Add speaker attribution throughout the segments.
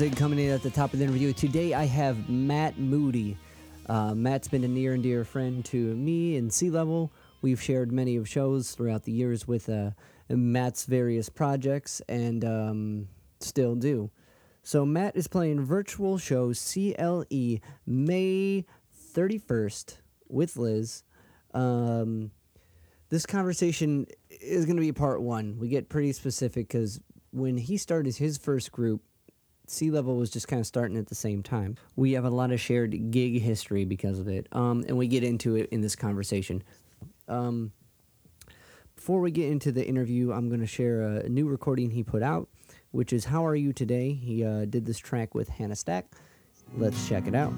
Speaker 1: Coming in at the top of the interview. Today I have Matt Moody. Uh, Matt's been a near and dear friend to me and Sea Level. We've shared many of shows throughout the years with uh, Matt's various projects and um, still do. So Matt is playing virtual show CLE May 31st with Liz. Um, this conversation is going to be part one. We get pretty specific because when he started his first group, Sea Level was just kind of starting at the same time. We have a lot of shared gig history because of it, um, and we get into it in this conversation. Um, before we get into the interview, I'm going to share a new recording he put out, which is "How Are You Today." He uh, did this track with Hannah Stack. Let's check it out.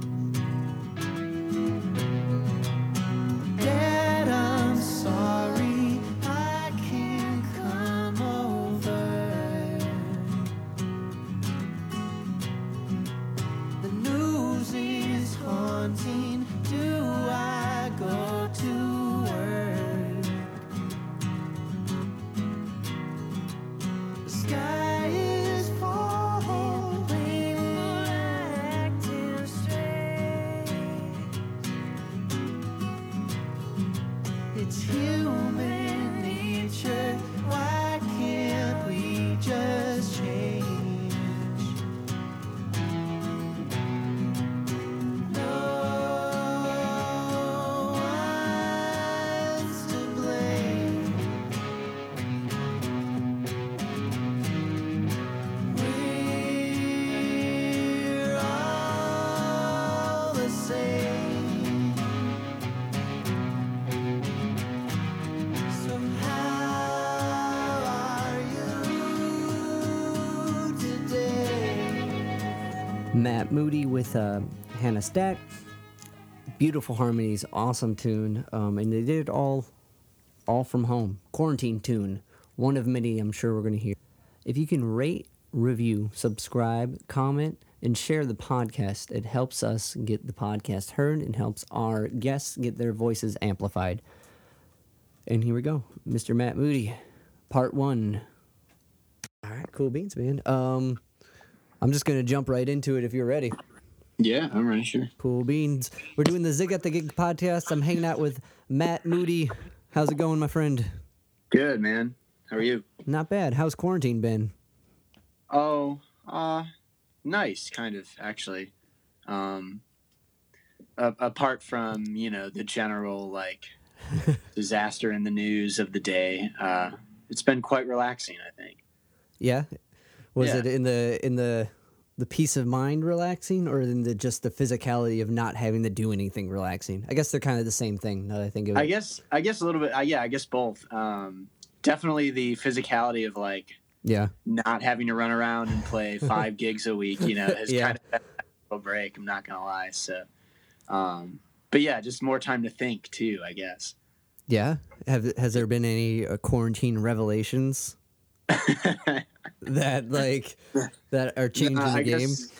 Speaker 1: Matt Moody with uh, Hannah Stack. Beautiful harmonies, awesome tune, um, and they did it all, all from home. Quarantine tune, one of many I'm sure we're going to hear. If you can rate, review, subscribe, comment, and share the podcast, it helps us get the podcast heard and helps our guests get their voices amplified. And here we go, Mr. Matt Moody, part one. All right, cool beans, man. Um, I'm just gonna jump right into it if you're ready.
Speaker 2: Yeah, I'm ready. Sure.
Speaker 1: Cool beans. We're doing the Zig at the Gig podcast. I'm hanging out with Matt Moody. How's it going, my friend?
Speaker 2: Good, man. How are you?
Speaker 1: Not bad. How's quarantine been?
Speaker 2: Oh, uh, nice, kind of actually. Um, a- apart from you know the general like disaster in the news of the day, uh, it's been quite relaxing. I think.
Speaker 1: Yeah. Was
Speaker 2: Yeah.
Speaker 1: it in the in the the peace of mind relaxing, or in the just the physicality of not having to do anything relaxing? I guess they're kind of the same thing. Now that I think of it.
Speaker 2: I guess. I guess a little bit. Uh, yeah, I guess both. Um, definitely the physicality of like
Speaker 1: yeah.
Speaker 2: not having to run around and play five gigs a week. You know, has
Speaker 1: Yeah.
Speaker 2: kind of been a break. I'm not gonna lie. So, um, but yeah, just more time to think too. I guess.
Speaker 1: Yeah. Have has there been any uh, quarantine revelations that like that are changing the
Speaker 2: I
Speaker 1: game?
Speaker 2: Guess,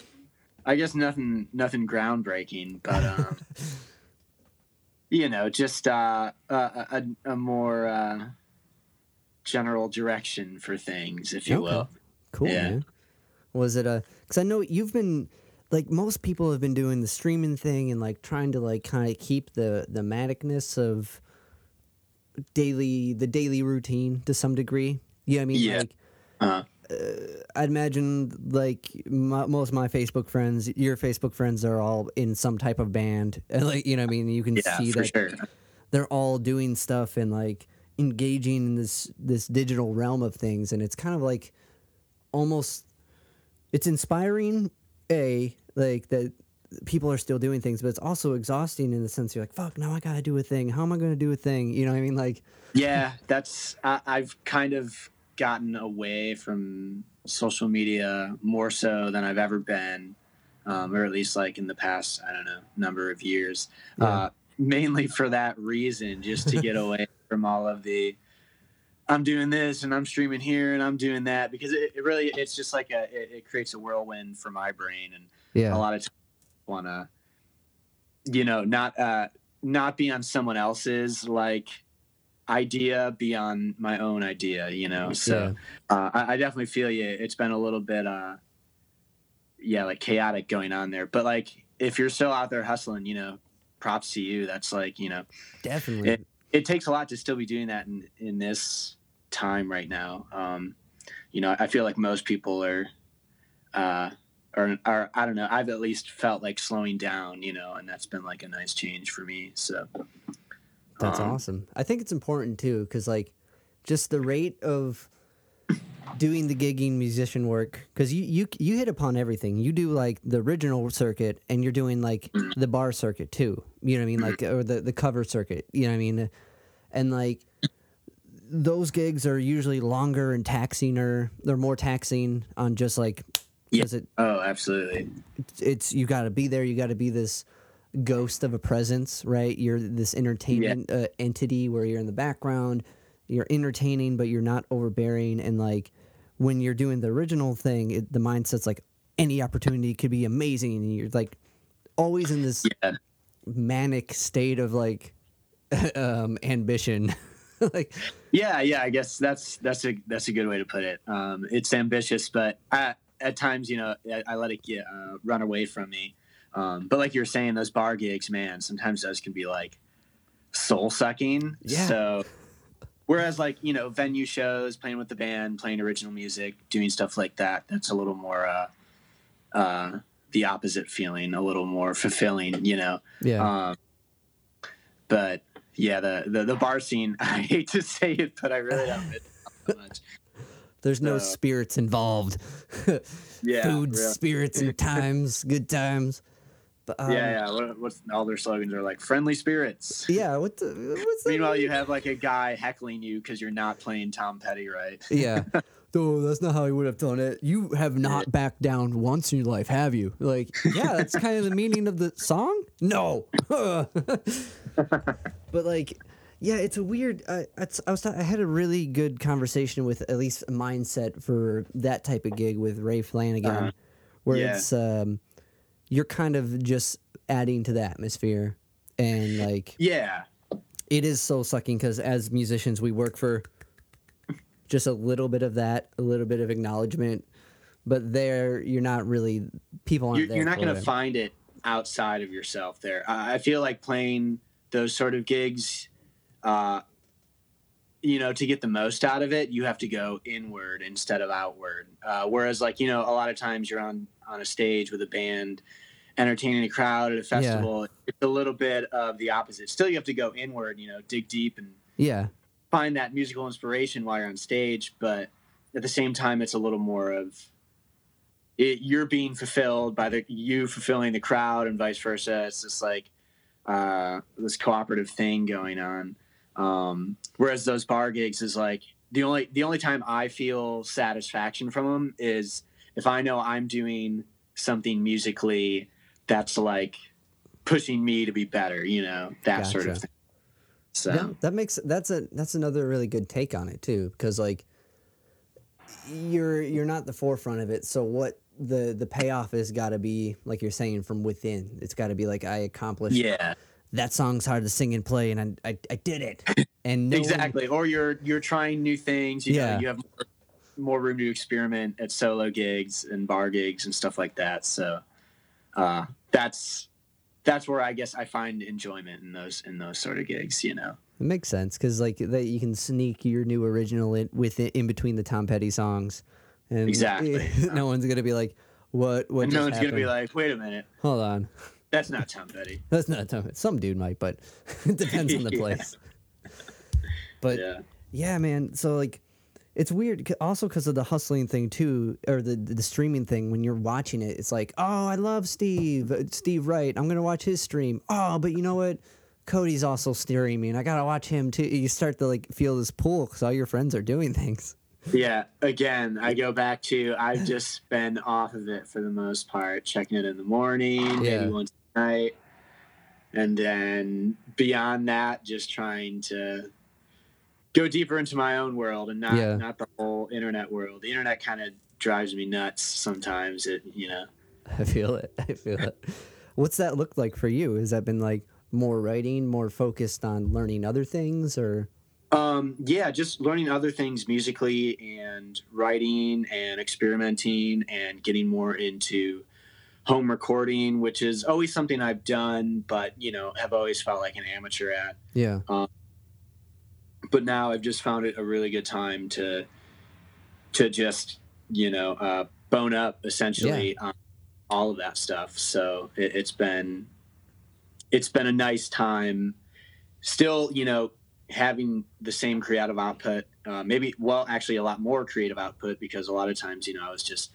Speaker 2: I guess nothing, nothing groundbreaking, but um, you know, just uh, a, a, a more uh, general direction for things, if you
Speaker 1: Okay.
Speaker 2: will.
Speaker 1: Cool,
Speaker 2: Yeah.
Speaker 1: man. Was it a? Because I know you've been like most people have been doing the streaming thing and like trying to like kind of keep the the maticness of daily the daily routine to some degree. Yeah, I mean,
Speaker 2: Yeah.
Speaker 1: like
Speaker 2: Uh, Uh,
Speaker 1: I'd imagine like my, most of my Facebook friends, your Facebook friends are all in some type of band, and like you know, what I mean, you can
Speaker 2: yeah,
Speaker 1: see that
Speaker 2: sure.
Speaker 1: they're all doing stuff and like engaging in this this digital realm of things. And it's kind of like almost it's inspiring a like that people are still doing things but it's also exhausting in the sense you're like fuck now i gotta do a thing. How am i gonna do a thing? You know what i mean? Like
Speaker 2: yeah, that's I, I've kind of gotten away from social media more so than I've ever been, um, or at least like in the past I don't know number of years.
Speaker 1: Yeah.
Speaker 2: Uh, mainly for that reason, just to get away from all of the. I'm doing this and I'm streaming here and I'm doing that because it, it really it's just like a it, it creates a whirlwind for my brain and
Speaker 1: yeah
Speaker 2: a lot of times I want to you know not uh not be on someone else's like idea beyond my own idea you know so uh, I, I definitely feel you it's been a little bit uh yeah, like chaotic going on there. But like if you're still out there hustling, you know, props to you. That's like you know,
Speaker 1: Definitely.
Speaker 2: It- it takes a lot to still be doing that in in this time right now. Um, you know, I feel like most people are, uh, or are I don't know. I've at least felt like slowing down, you know, and that's been like a nice change for me. So
Speaker 1: That's
Speaker 2: um,
Speaker 1: awesome. I think it's important too, because like, just the rate of doing the gigging musician work, because you you you hit upon everything. You do like the original circuit, and you're doing like
Speaker 2: Mm.
Speaker 1: the bar circuit too. You know what I mean? Like or the the cover circuit. You know what I mean? And like those gigs are usually longer and taxing, or they're more taxing on just like
Speaker 2: Yeah.
Speaker 1: it
Speaker 2: Oh, absolutely.
Speaker 1: it's you got to be there. You got to be this ghost of a presence, right? You're this entertainment uh, entity where you're in the background. You're entertaining, but you're not overbearing. And like when you're doing the original thing, it, the mindset's like any opportunity could be amazing, and you're like always in this
Speaker 2: Yeah.
Speaker 1: manic state of like um, ambition. like
Speaker 2: Yeah, yeah. I guess that's that's a that's a good way to put it. Um, it's ambitious, but I, at times, you know, I, I let it get uh, run away from me. Um, but like you were saying, those bar gigs, man, sometimes those can be like soul sucking.
Speaker 1: Yeah.
Speaker 2: So, whereas like you know, venue shows, playing with the band, playing original music, doing stuff like that, that's a little more uh, uh, the opposite feeling, a little more fulfilling. You know.
Speaker 1: yeah,
Speaker 2: Um, but yeah, the, the the bar scene. I hate to say it, but I really don't it that much.
Speaker 1: there's no
Speaker 2: uh,
Speaker 1: spirits involved.
Speaker 2: Yeah,
Speaker 1: Food,
Speaker 2: real-
Speaker 1: spirits, and times, good times. Um,
Speaker 2: yeah, yeah. What, what's all their slogans are like friendly spirits.
Speaker 1: Yeah, what the, what's?
Speaker 2: Meanwhile, you have like a guy heckling you because you're not playing Tom Petty right.
Speaker 1: Yeah. Oh, that's not how he would have done it. You have not backed down once in your life, have you? Like, yeah, that's kind of the meaning of the song. No. but like, yeah, it's a weird. I, it's, I was. I had a really good conversation with at least a mindset for that type of gig with Ray Flanagan,
Speaker 2: Uh-huh.
Speaker 1: where
Speaker 2: Yeah.
Speaker 1: it's um, you're kind of just adding to the atmosphere, and like
Speaker 2: Yeah,
Speaker 1: it is soul sucking because as musicians we work for just a little bit of that a little bit of acknowledgement but there you're not really people aren't
Speaker 2: you're,
Speaker 1: there
Speaker 2: you're not going to find it outside of yourself. There, I I feel like playing those sort of gigs. Uh, you know, to get the most out of it, you have to go inward instead of outward. Uh, whereas, like you know, a lot of times you're on on a stage with a band, entertaining a crowd at a festival. It's a little bit of the opposite. Still, you have to go inward. You know, dig deep and
Speaker 1: yeah
Speaker 2: find that musical inspiration while you're on stage. But at the same time, it's a little more of it, you're being fulfilled by the you fulfilling the crowd and vice versa. It's just like uh, this cooperative thing going on. Um, whereas those bar gigs is like the only the only time I feel satisfaction from them is if I know I'm doing something musically that's like pushing me to be better. You know that sort of thing. So
Speaker 1: Yeah, that makes that's a that's another really good take on it too because like you're you're not the forefront of it so what the the payoff has got to be like you're saying from within it's got to be like i accomplished
Speaker 2: yeah.
Speaker 1: that song's hard to sing and play and i i, I did it and no one-
Speaker 2: exactly or you're you're trying new things you
Speaker 1: Yeah.
Speaker 2: know you have more, more room to experiment at solo gigs and bar gigs and stuff like that so uh that's that's where i guess i find enjoyment in those in those sort of gigs you know
Speaker 1: It makes sense because like that you can sneak your new original in, with it in between the Tom Petty songs, and
Speaker 2: Exactly.
Speaker 1: no one's gonna be like, "What? What?"
Speaker 2: no one's gonna be like wait a minute
Speaker 1: "Hold on,
Speaker 2: that's not tom petty
Speaker 1: that's not Tom." Some dude might, but it depends on the
Speaker 2: Yeah.
Speaker 1: place. But yeah.
Speaker 2: yeah
Speaker 1: man. So like, it's weird. Also, because of the hustling thing too, or the the streaming thing. When you're watching it, it's like, "Oh, I love Steve, uh, Steve Wright. I'm gonna watch his stream." Oh, but you know what? Cody's also steering me And I gotta watch him too. You start to like feel this pull because all your friends are doing things.
Speaker 2: yeah again i go back to i've just been off of it for the most part checking it in the morning
Speaker 1: Yeah.
Speaker 2: maybe once at night and then beyond that just trying to go deeper into my own world and not
Speaker 1: Yeah.
Speaker 2: not the whole internet world the internet kind of drives me nuts sometimes it you know
Speaker 1: I feel it. I feel it. What's that look like for you? Has that been like more writing, more focused on learning other things, or
Speaker 2: Um, yeah, just learning other things musically and writing and experimenting and getting more into home recording, which is always something I've done, but you know, have always felt like an amateur at.
Speaker 1: Yeah.
Speaker 2: But now I've just found it a really good time to to just you know uh, bone up essentially on all of that stuff. So it, it's been it's been a nice time. Still, you know, having the same creative output. Uh, maybe well, actually, a lot more creative output because a lot of times, you know, I was just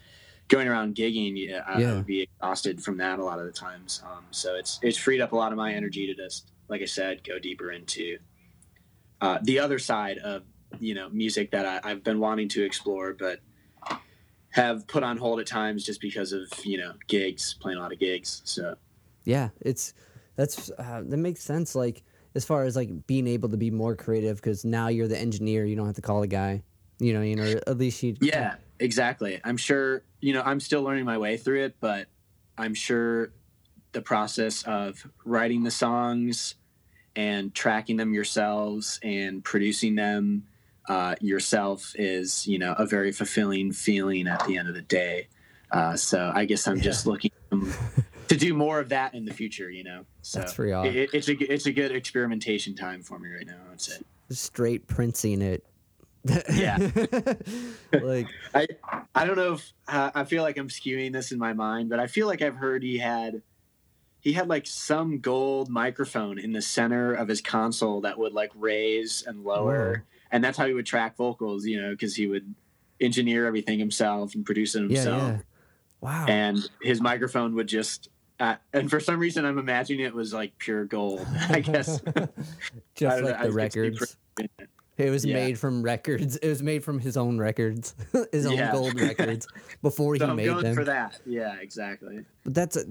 Speaker 2: going around gigging. Yeah, I, I
Speaker 1: Yeah.
Speaker 2: would be exhausted from that a lot of the times. Um, so it's it's freed up a lot of my energy to just, like I said, go deeper into uh, the other side of you know music that I, I've been wanting to explore, but have put on hold at times just because of you know gigs, playing a lot of gigs. So
Speaker 1: Yeah, it's that's uh, that makes sense. Like as far as like being able to be more creative, because now you're the engineer, you don't have to call a guy. You know, you know, at least you.
Speaker 2: yeah, exactly. I'm sure you know I'm still learning my way through it, but I'm sure the process of writing the songs and tracking them yourselves and producing them uh, yourself is you know a very fulfilling feeling at the end of the day. Uh, so I guess I'm just looking to do more of that in the future. You know, so
Speaker 1: That's pretty awesome.
Speaker 2: it, it's a it's a good experimentation time for me right now. I'd say.
Speaker 1: straight Princing it.
Speaker 2: Yeah.
Speaker 1: like
Speaker 2: I I don't know if uh, I feel like I'm skewing this in my mind, but I feel like I've heard he had he had like some gold microphone in the center of his console that would like raise and lower, and that's how he would track vocals. You know, because he would engineer everything himself and produce it himself,
Speaker 1: yeah. Wow.
Speaker 2: and his microphone would just. Uh, and for some reason, I'm imagining it was like pure gold. I guess.
Speaker 1: Just
Speaker 2: know,
Speaker 1: like
Speaker 2: I
Speaker 1: the records. It was
Speaker 2: Yeah.
Speaker 1: made from records. It was made from his own records, his own
Speaker 2: Yeah.
Speaker 1: gold records before he
Speaker 2: So I'm
Speaker 1: made
Speaker 2: going
Speaker 1: them.
Speaker 2: for that. Yeah, exactly.
Speaker 1: But that's a,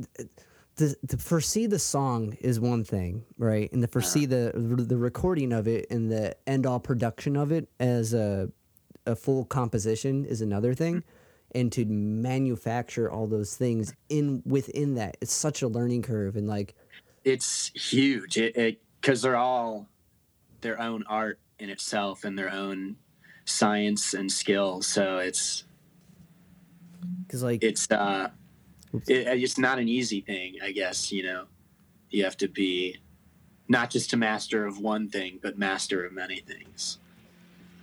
Speaker 1: to, to foresee the song is one thing, right? And to foresee the the recording of it and the end all production of it as a a full composition is another thing. And to manufacture all those things in within that, it's such a learning curve. And like,
Speaker 2: it's huge it because they're all their own art in itself and their own science and skill so it's
Speaker 1: because like,
Speaker 2: it's uh. It, it's not an easy thing i guess you know you have to be not just a master of one thing but master of many things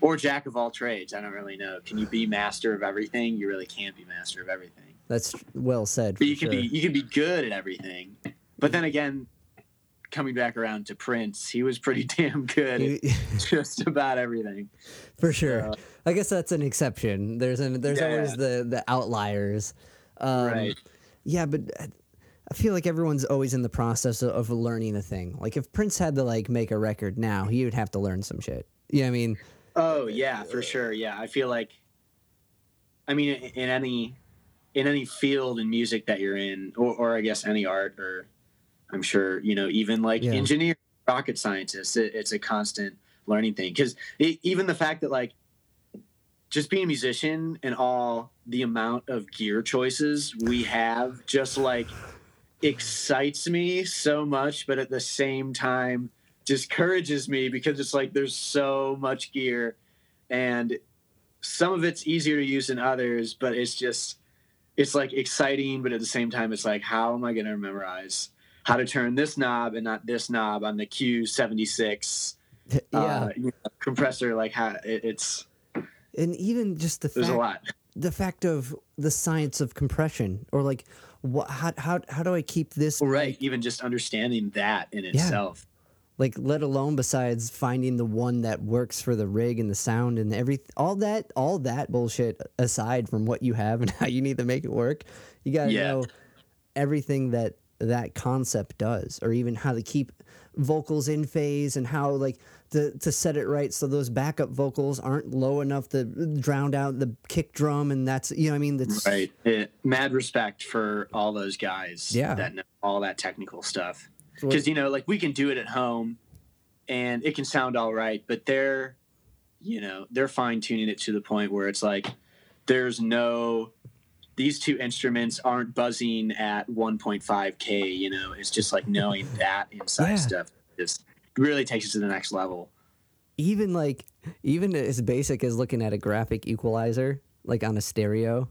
Speaker 2: or jack of all trades i don't really know can you be master of everything you really can't be master of everything
Speaker 1: that's well said.
Speaker 2: but you can
Speaker 1: sure.
Speaker 2: be you can be good at everything but then again coming back around to prince he was pretty damn good at just about everything
Speaker 1: for sure.
Speaker 2: Uh,
Speaker 1: I guess that's an exception. There's an there's
Speaker 2: Yeah,
Speaker 1: always the the outliers. Um,
Speaker 2: right
Speaker 1: Yeah, but I- I feel like everyone's always in the process of, of learning a thing. Like if Prince had to like make a record now, he would have to learn some shit. You know I mean?
Speaker 2: oh yeah for sure yeah i feel like i mean in in any in any field in music that you're in or, or i guess any art or i'm sure you know even like
Speaker 1: Yeah.
Speaker 2: engineer rocket scientists it, it's a constant learning thing because even the fact that like just being a musician and all the amount of gear choices we have just like excites me so much but at the same time discourages me because it's like there's so much gear and some of it's easier to use than others but it's just it's like exciting but at the same time it's like how am i going to memorize how to turn this knob and not this knob on the q76
Speaker 1: yeah.
Speaker 2: uh, you know, compressor like how it, it's
Speaker 1: and even just the
Speaker 2: there's
Speaker 1: fact
Speaker 2: a lot.
Speaker 1: the fact of the science of compression or like what how how how do I keep this
Speaker 2: right even just understanding that in itself.
Speaker 1: Like let alone besides finding the one that works for the rig and the sound and every all that all that bullshit aside from what you have and how you need to make it work you got to
Speaker 2: Yeah.
Speaker 1: know everything that that concept does or even how to keep vocals in phase and how like to, to set it right so those backup vocals aren't low enough to drown out the kick drum and that's you know i mean? That's
Speaker 2: right. It, mad respect for all those guys
Speaker 1: Yeah.
Speaker 2: that know all that technical stuff. Because you know like we can do it at home and it can sound all right but they're you know they're fine tuning it to the point where it's like there's no these two instruments aren't buzzing at 1.5k you know it's just like knowing that inside
Speaker 1: Yeah.
Speaker 2: stuff just really takes it to the next level
Speaker 1: even like even as basic as looking at a graphic equalizer like on a stereo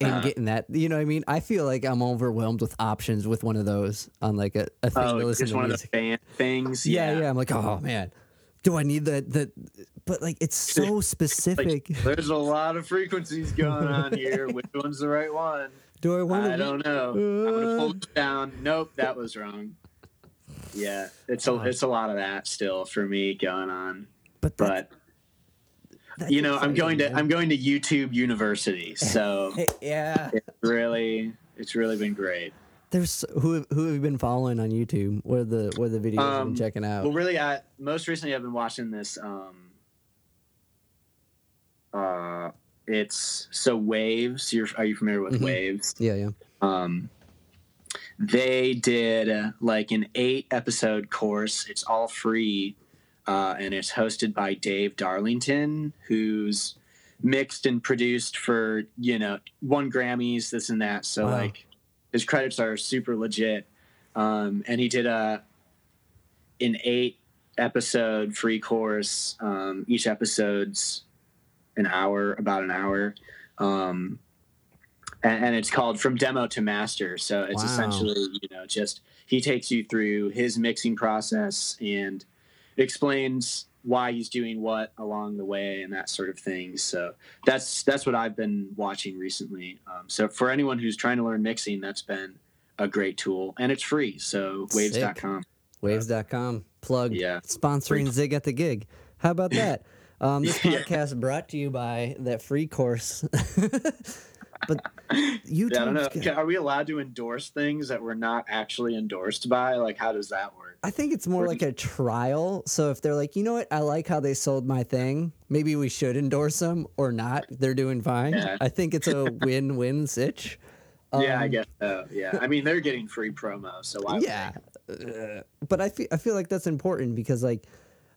Speaker 1: and
Speaker 2: Uh,
Speaker 1: getting that. You know what I mean? I feel like I'm overwhelmed with options with one of those on like a, a thing to
Speaker 2: Oh,
Speaker 1: listen
Speaker 2: just
Speaker 1: to
Speaker 2: one
Speaker 1: music.
Speaker 2: of the fan things.
Speaker 1: yeah, yeah, I'm like, oh man, do I need the the? But like, it's so specific.
Speaker 2: There's a lot of frequencies going on here. Which one's the right one?
Speaker 1: do I want to?
Speaker 2: I don't know. I'm gonna pull
Speaker 1: Uh.
Speaker 2: it down. Nope, that was wrong. Yeah, it's a it's a lot of that still for me going on.
Speaker 1: But that,
Speaker 2: But
Speaker 1: that's
Speaker 2: you know, I'm going to
Speaker 1: man.
Speaker 2: I'm going to YouTube University, so
Speaker 1: yeah.
Speaker 2: it's really it's really been great.
Speaker 1: There's who who have you been following on YouTube? What are the what are the videos you've
Speaker 2: Um,
Speaker 1: been checking out?
Speaker 2: Well, really, I most recently I've been watching this. Um, uh, it's so waves. You're are you familiar with
Speaker 1: Mhm.
Speaker 2: waves?
Speaker 1: yeah, yeah.
Speaker 2: Um, they did uh, like an eight episode course. It's all free, uh, and it's hosted by Dave Darlington, who's mixed and produced for you know one Grammys, this and that. So
Speaker 1: Wow.
Speaker 2: like his credits are super legit. Um, and he did a an eight episode free course. Um, each episode's an hour, about an hour. Um, and, and it's called From Demo to Master. So it's
Speaker 1: Wow.
Speaker 2: essentially, you know, just he takes you through his mixing process and explains why he's doing what along the way and that sort of thing. So that's that's what I've been watching recently. Um, so for anyone who's trying to learn mixing, that's been a great tool and it's free. So waves.com.
Speaker 1: Waves.com plug
Speaker 2: Yeah.
Speaker 1: sponsoring Zig at the gig. How about that? Um, this podcast brought to you by that free course. but YouTube,
Speaker 2: Yeah, I don't know. Are we allowed to endorse things that we're not actually endorsed by? Like, how does that work?
Speaker 1: I think it's more like a trial. So if they're like, you know what, I like how they sold my thing, maybe we should endorse them or not. They're doing fine.
Speaker 2: Yeah.
Speaker 1: I think it's a win-win sitch.
Speaker 2: yeah, I
Speaker 1: Um,
Speaker 2: guess so. Yeah, I mean they're getting free promo, so why?
Speaker 1: yeah Uh, but i feel i feel like that's important because like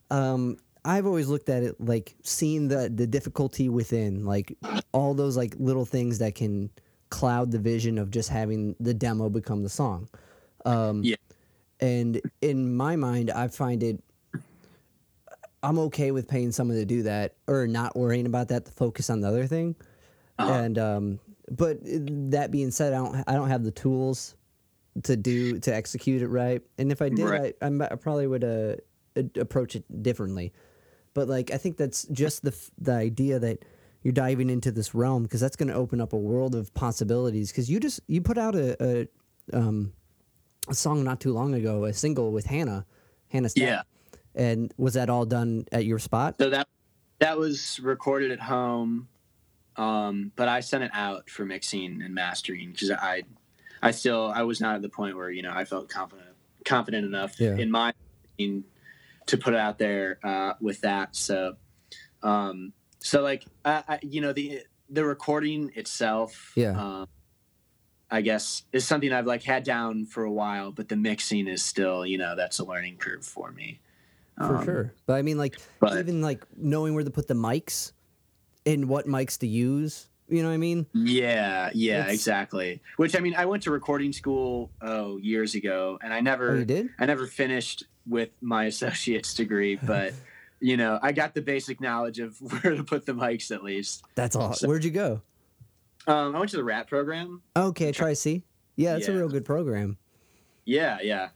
Speaker 1: um i've always looked at it like seeing the the difficulty within like all those like little things that can cloud the vision of just having the demo become the song um
Speaker 2: Yeah.
Speaker 1: And in my mind i find it i'm okay with paying someone to do that or not worrying about that to focus on the other thing
Speaker 2: Uh-huh.
Speaker 1: and um but that being said i don't i don't have the tools to do to execute it right and if i did
Speaker 2: Right.
Speaker 1: I, I, probably would uh, approach it differently but like i think that's just the the idea that you're diving into this realm because that's going to open up a world of possibilities because you just you put out a, a um a song not too long ago a single with hannah hannah Stapp.
Speaker 2: Yeah.
Speaker 1: and was that all done at your spot
Speaker 2: So that that was recorded at home, um, but I sent it out for mixing and mastering because I, I still I was not at the point where you know I felt confident confident enough
Speaker 1: Yeah.
Speaker 2: in my in, to put it out there uh, with that. So, um, so like I, I, you know the the recording itself,
Speaker 1: Yeah.
Speaker 2: um, I guess is something I've like had down for a while, but the mixing is still you know that's a learning curve for me.
Speaker 1: for
Speaker 2: Um,
Speaker 1: sure but i mean like
Speaker 2: but-
Speaker 1: even like knowing where to put the mics and what mics to use you know what i mean
Speaker 2: Yeah, yeah,
Speaker 1: It's-
Speaker 2: exactly. Which I mean, I went to recording school oh years ago, and I never,
Speaker 1: oh did
Speaker 2: I never finished with my associate's degree, but you know, I got the basic knowledge of where to put the mics at least.
Speaker 1: that's awesome.
Speaker 2: So-
Speaker 1: where'd you go
Speaker 2: Um, I went to the rap program.
Speaker 1: okay Tri-C yeah it's a real good program
Speaker 2: Yeah, yeah.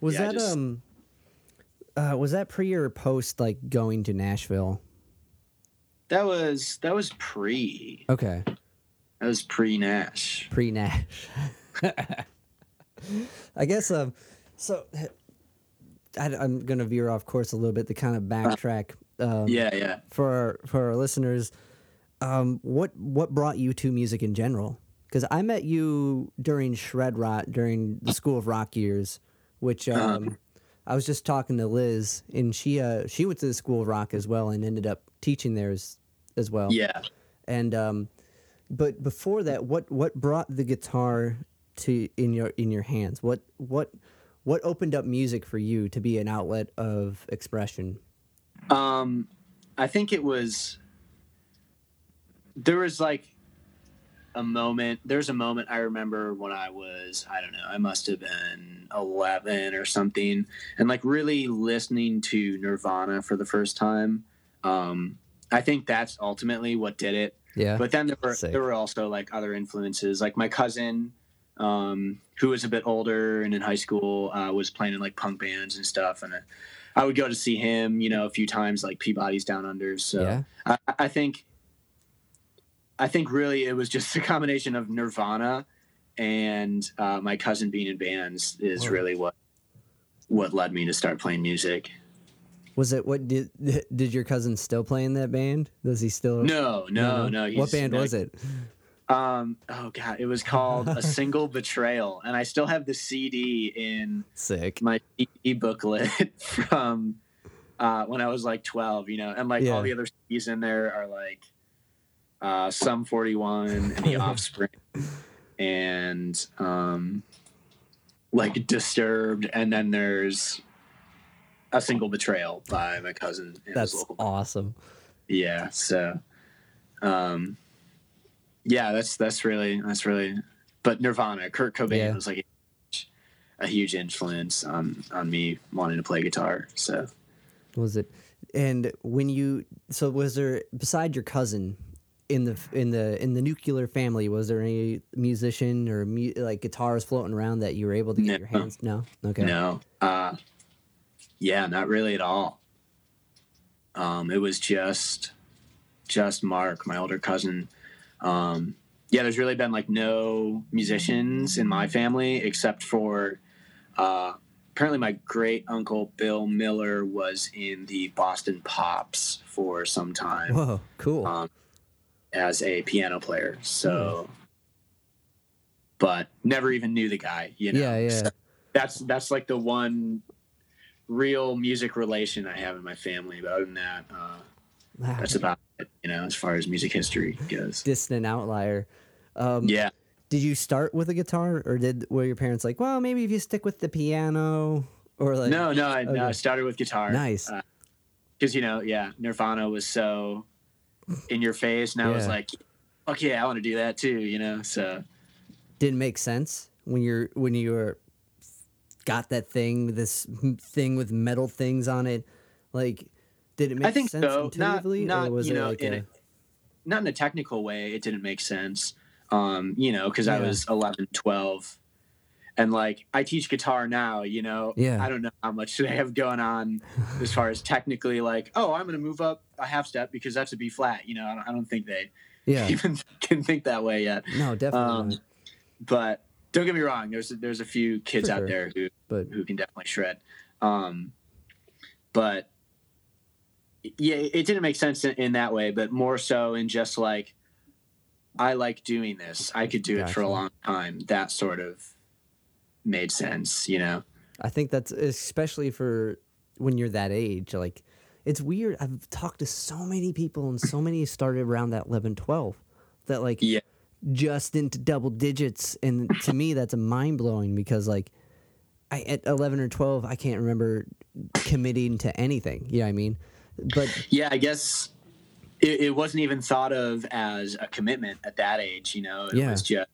Speaker 1: Was
Speaker 2: Yeah,
Speaker 1: that
Speaker 2: just-
Speaker 1: um uh was that pre or post like going to Nashville?
Speaker 2: That was that was pre.
Speaker 1: Okay.
Speaker 2: That was pre Nash.
Speaker 1: Pre Nash. I guess um so I, am gonna veer off course a little bit to kind of backtrack. Um,
Speaker 2: Yeah, yeah.
Speaker 1: For our, for our listeners, um, what what brought you to music in general? Because I met you during Shred Rot during the School of Rock years, which um, I was just talking to Liz, and she uh, she went to the School of Rock as well, and ended up teaching there as, as well.
Speaker 2: Yeah.
Speaker 1: And um, but before that, what what brought the guitar to in your in your hands? What what what opened up music for you to be an outlet of expression?
Speaker 2: Um, I think it was. There was like a moment. There's a moment I remember when I was I don't know. I must have been eleven or something, and like really listening to Nirvana for the first time. Um, I think that's ultimately what did it.
Speaker 1: Yeah.
Speaker 2: But then there were
Speaker 1: Sick.
Speaker 2: there were also like other influences, like my cousin, um, who was a bit older and in high school, uh, was playing in like punk bands and stuff, and uh, I would go to see him, you know, a few times, like Peabody's Down Under. So
Speaker 1: Yeah.
Speaker 2: I, I think, I think really it was just a combination of Nirvana and uh, my cousin being in bands is
Speaker 1: Whoa.
Speaker 2: really what what led me to start playing music.
Speaker 1: Was it what did did your cousin still play in that band? Does he still?
Speaker 2: No, no, no.
Speaker 1: what band
Speaker 2: no,
Speaker 1: was it?
Speaker 2: Um, oh god, it was called A Single Betrayal, and I still have the CD in
Speaker 1: Sick.
Speaker 2: my CD booklet from uh, when I was like twelve. You know, and like
Speaker 1: Yeah.
Speaker 2: all the other CDs in there are like uh, Sum Forty One and The Offspring, and um, like Disturbed, and then there's A Single Betrayal by my cousin.
Speaker 1: That's awesome.
Speaker 2: yeah so um yeah that's that's really that's really but nirvana kurt cobain
Speaker 1: Yeah.
Speaker 2: was like a huge influence on on me wanting to play guitar so
Speaker 1: Was it? And when you so was there beside your cousin in the in the in the nuclear family was there any musician or mu- like guitars floating around that you were able to get your hands? No. Okay.
Speaker 2: no uh yeah not really at all um it was just just mark my older cousin um yeah there's really been like no musicians in my family except for uh apparently my great uncle bill miller was in the boston pops for some time
Speaker 1: Whoa. Cool.
Speaker 2: um, as a piano player so but never even knew the guy you know
Speaker 1: yeah. Yeah.
Speaker 2: So that's that's like the one real music relation I have in my family. But other than that, uh,
Speaker 1: Wow.
Speaker 2: that's about it. You know, as far as music history goes.
Speaker 1: distant outlier. Um,
Speaker 2: Yeah,
Speaker 1: Did you start with a guitar, or did were your parents like, well, maybe if you stick with the piano, or like,
Speaker 2: no, no, I, no, I started with guitar.
Speaker 1: Nice.
Speaker 2: because you know, yeah, Nirvana was so in your face, and I was
Speaker 1: Yeah.
Speaker 2: like, okay, I want to do that too. You know, so
Speaker 1: didn't make sense when you're when you were got that thing, this thing with metal things on it? Like, did it make
Speaker 2: I think
Speaker 1: sense
Speaker 2: so. Not,
Speaker 1: intuitively,
Speaker 2: not
Speaker 1: was
Speaker 2: you know,
Speaker 1: like
Speaker 2: in
Speaker 1: a,
Speaker 2: a, not in a technical way. It didn't make sense. Um, you know, because I was 11, 12. And like I teach guitar now. You know,
Speaker 1: Yeah.
Speaker 2: I don't know how much they have going on as far as technically, like, oh, I'm going to move up a half step because that's a B flat. You know, I don't, I don't think they
Speaker 1: yeah?
Speaker 2: even can think that way yet.
Speaker 1: No, definitely
Speaker 2: Um. But don't get me wrong. There's there's a few kids
Speaker 1: For
Speaker 2: out there who
Speaker 1: But
Speaker 2: who can definitely shred. Um, but yeah, it didn't make sense in, in that way, but more so in just like I like doing this. I could do it for a long time. That sort of made sense, you know.
Speaker 1: I think that's especially for when you're that age. Like, it's weird. I've talked to so many people, and so many started around that 11, 12 that like
Speaker 2: Yeah.
Speaker 1: just into double digits. And to me, that's a mind blowing because like I at eleven or twelve, I can't remember committing to anything. You know what I mean? But
Speaker 2: Yeah, I guess it, it wasn't even thought of as a commitment at that age. You know, it
Speaker 1: Yeah.
Speaker 2: was just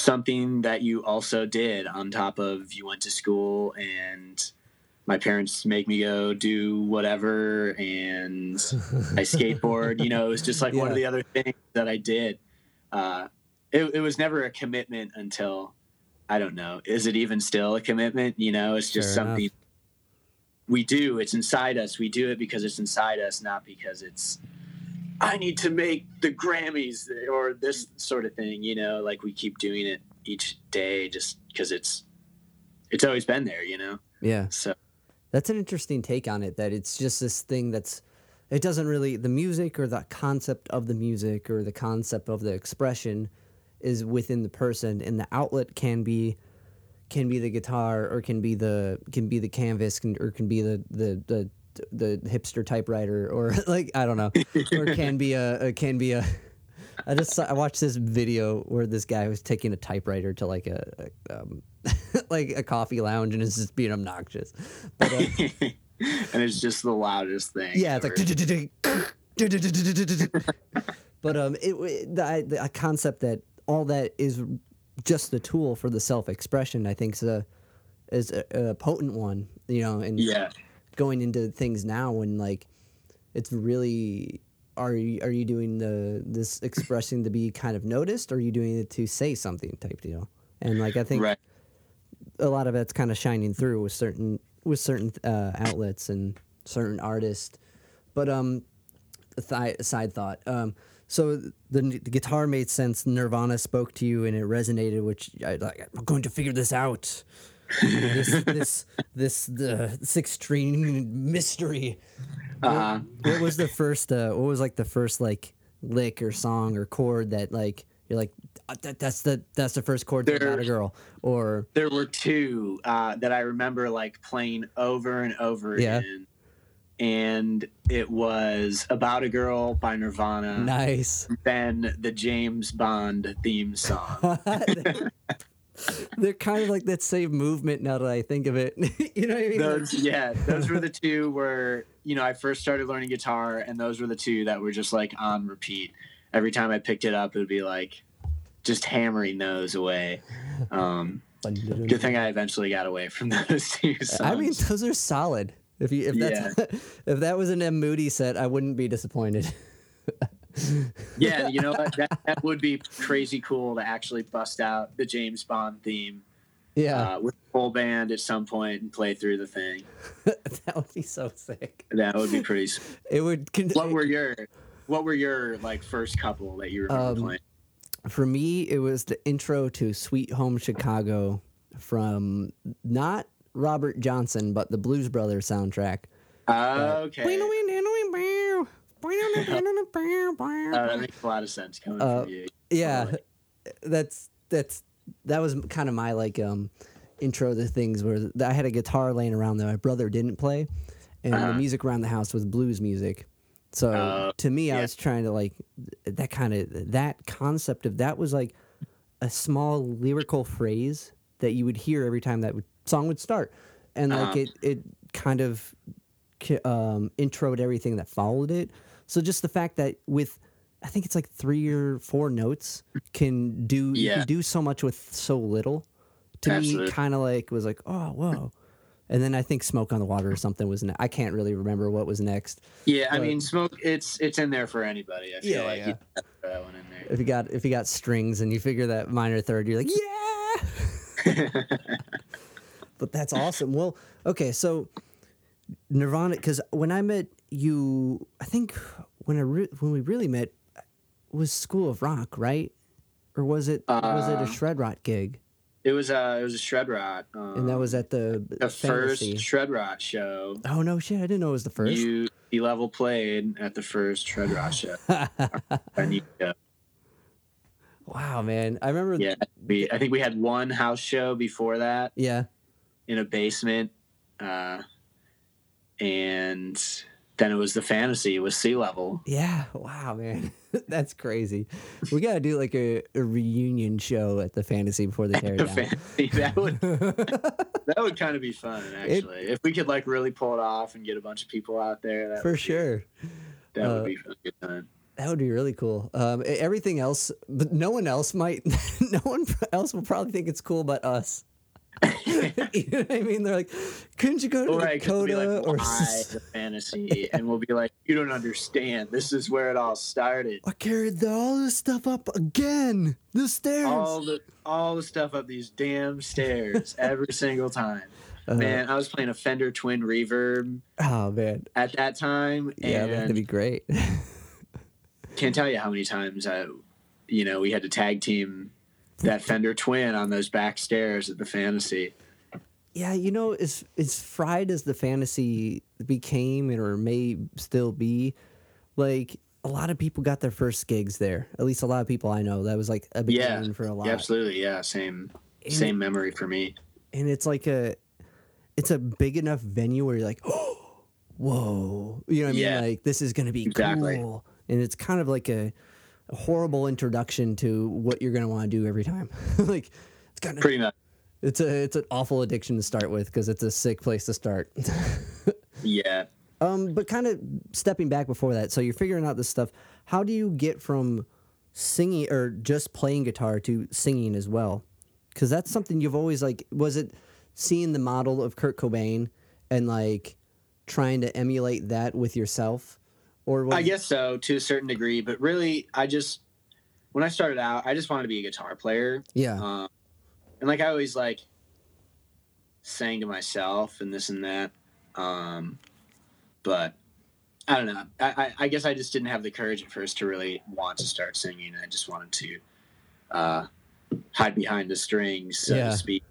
Speaker 2: something that you also did on top of you went to school and my parents make me go do whatever and I skateboard. You know, it was just like one of the other things that I did. Uh, it, it was never a commitment until I don't know. Is it even still a commitment? You know, it's just
Speaker 1: Fair enough.
Speaker 2: something we do. It's inside us. We do it because it's inside us, not because it's I need to make the Grammys or this sort of thing. You know, like we keep doing it each day just because it's it's always been there. You know,
Speaker 1: yeah,
Speaker 2: so
Speaker 1: that's an interesting take on it. That it's just this thing that's it doesn't really the music or the concept of the music or the concept of the expression is within the person, and the outlet can be can be the guitar or can be the can be the canvas can, or can be the the the the hipster typewriter or like I don't know or can be a, a can be a I just saw, I watched this video where this guy was taking a typewriter to like a, a um, like a coffee lounge and is just being obnoxious. But uh,
Speaker 2: and it's just the loudest thing.
Speaker 1: yeah, it's
Speaker 2: ever.
Speaker 1: like but um it it- the, the a concept that all that is just the tool for the self-expression I think is a is a, a potent one, you know, and
Speaker 2: yeah,
Speaker 1: going into things now when like it's really are you are you doing the this expressing to be kind of noticed, or are you doing it to say something type deal? And like I think
Speaker 2: Right.
Speaker 1: a lot of that's kind of shining through with certain with certain uh, outlets and certain artists. But um, a th- side thought. Um, so the, the guitar made sense. Nirvana spoke to you and it resonated. Which I like. I'm going to figure this out. This this this the this extreme mystery.
Speaker 2: Uh,
Speaker 1: What was the first? Uh, what was like the first like lick or song or chord that like you're like "Uh, that, that's the that's the first chord to about a girl or
Speaker 2: there were two uh, that I remember like playing over and over
Speaker 1: Yeah.
Speaker 2: again. And it was About a Girl by Nirvana,
Speaker 1: nice.
Speaker 2: then the James Bond theme song.
Speaker 1: They're kind of like that same movement now that I think of it. you know what I mean?
Speaker 2: those yeah those were the two where you know i first started learning guitar and those were the two that were just like on repeat every time i picked it up it would be like just hammering those away um good thing i eventually got away from those two songs.
Speaker 1: I mean, those are solid. If you if that's if that was an M Moody set, I wouldn't be disappointed.
Speaker 2: yeah you know what that, that would be crazy cool to actually bust out the james bond theme
Speaker 1: Yeah,
Speaker 2: uh, with full band at some point and play through the thing
Speaker 1: that would be so sick.
Speaker 2: that would be pretty.
Speaker 1: It would. Con-
Speaker 2: what were your what were your like first couple that you remember
Speaker 1: Um,
Speaker 2: playing
Speaker 1: For me, it was the intro to Sweet Home Chicago from not Robert Johnson, but the Blues Brothers soundtrack.
Speaker 2: okay
Speaker 1: yeah,
Speaker 2: Oh, that makes a lot of sense coming
Speaker 1: Uh,
Speaker 2: from you. Yeah.
Speaker 1: That's that's that was kind of my like um intro to things where I had a guitar laying around that my brother didn't play, and the
Speaker 2: Uh-huh.
Speaker 1: music around the house was blues music. So
Speaker 2: Oh,
Speaker 1: to me, I was trying to like that kind of that concept of that was like a small lyrical phrase that you would hear every time that would, song would start, and like
Speaker 2: Uh-huh.
Speaker 1: it it kind of um, introed everything that followed it. So just the fact that with I think it's like three or four notes can do
Speaker 2: Yeah.
Speaker 1: can do so much with so little. To me, kind of like was like oh whoa, and then I think "Smoke on the Water" or something was. Ne- I can't really remember what was next.
Speaker 2: Yeah, I mean, smoke. It's it's in there for anybody. I feel
Speaker 1: Yeah,
Speaker 2: like
Speaker 1: yeah.
Speaker 2: you that one in there.
Speaker 1: If you got if you got strings and you figure that minor third, you're like yeah. but that's awesome. Well, okay, so Nirvana, because when I met you, I think when I re- when we really met was School of Rock, right? Or was it was it
Speaker 2: Uh,
Speaker 1: a Shred Rot gig?
Speaker 2: It was a it was a shred rot. Um,
Speaker 1: And that was at the
Speaker 2: the
Speaker 1: Fantasy.
Speaker 2: first shred rot show.
Speaker 1: Oh no shit! I didn't know it was the first.
Speaker 2: You E level played at the first shred rot show. and uh,
Speaker 1: wow, man! I remember.
Speaker 2: yeah, we I think we had one house show before that
Speaker 1: yeah.
Speaker 2: in a basement, uh, and then it was the fantasy. It was sea level.
Speaker 1: Yeah, wow, man, that's crazy. We gotta do like a, a reunion show at the fantasy before they tear it
Speaker 2: The
Speaker 1: down.
Speaker 2: fantasy that would that would kind of be fun actually. if we could like really pull it off and get a bunch of people out there, that
Speaker 1: For
Speaker 2: would be-
Speaker 1: sure,
Speaker 2: that
Speaker 1: Uh,
Speaker 2: would be a good time.
Speaker 1: that would be really cool. Um, everything else, but no one else might. no one else will probably think it's cool but us. you know what I mean? They're like, couldn't you go to
Speaker 2: 'cause
Speaker 1: Dakota
Speaker 2: like,
Speaker 1: or?
Speaker 2: the fantasy, and we'll be like, you don't understand. This is where it all started.
Speaker 1: I carried the, all this stuff up again. The stairs.
Speaker 2: All the all the stuff up these damn stairs every single time.
Speaker 1: Uh,
Speaker 2: Man, I was playing a Fender Twin Reverb
Speaker 1: Oh man,
Speaker 2: at that time,
Speaker 1: yeah, that'd be great.
Speaker 2: can't tell you how many times I, you know, we had to tag team that Fender Twin on those back stairs at the Fantasy.
Speaker 1: Yeah, you know, as as fried as the fantasy became or may still be, like a lot of people got their first gigs there. At least a lot of people I know. That was like a
Speaker 2: Yeah,
Speaker 1: beginning for a lot.
Speaker 2: Yeah, absolutely. Yeah, same
Speaker 1: And-
Speaker 2: same memory for me.
Speaker 1: And it's like a it's a big enough venue where you're like, oh, whoa. You know what I mean?
Speaker 2: Yeah.
Speaker 1: Like this is gonna be
Speaker 2: Exactly.
Speaker 1: cool. And it's kind of like a horrible introduction to what you're gonna want to do every time. like it's kind of
Speaker 2: Pretty much.
Speaker 1: it's a it's an awful addiction to start with because it's a sick place to start.
Speaker 2: Yeah.
Speaker 1: Um, but kind of stepping back before that, so you're figuring out this stuff. How do you get from singing or just playing guitar to singing as well? Because that's something you've always like. Was it seeing the model of Kurt Cobain and like trying to emulate that with yourself, or was,
Speaker 2: I guess so to a certain degree, but really, I just when I started out, I just wanted to be a guitar player,
Speaker 1: yeah,
Speaker 2: um, and like I always like sang to myself and this and that, um, but I don't know. I, I, I guess I just didn't have the courage at first to really want to start singing. I just wanted to uh, hide behind the strings, so
Speaker 1: Yeah.
Speaker 2: to speak.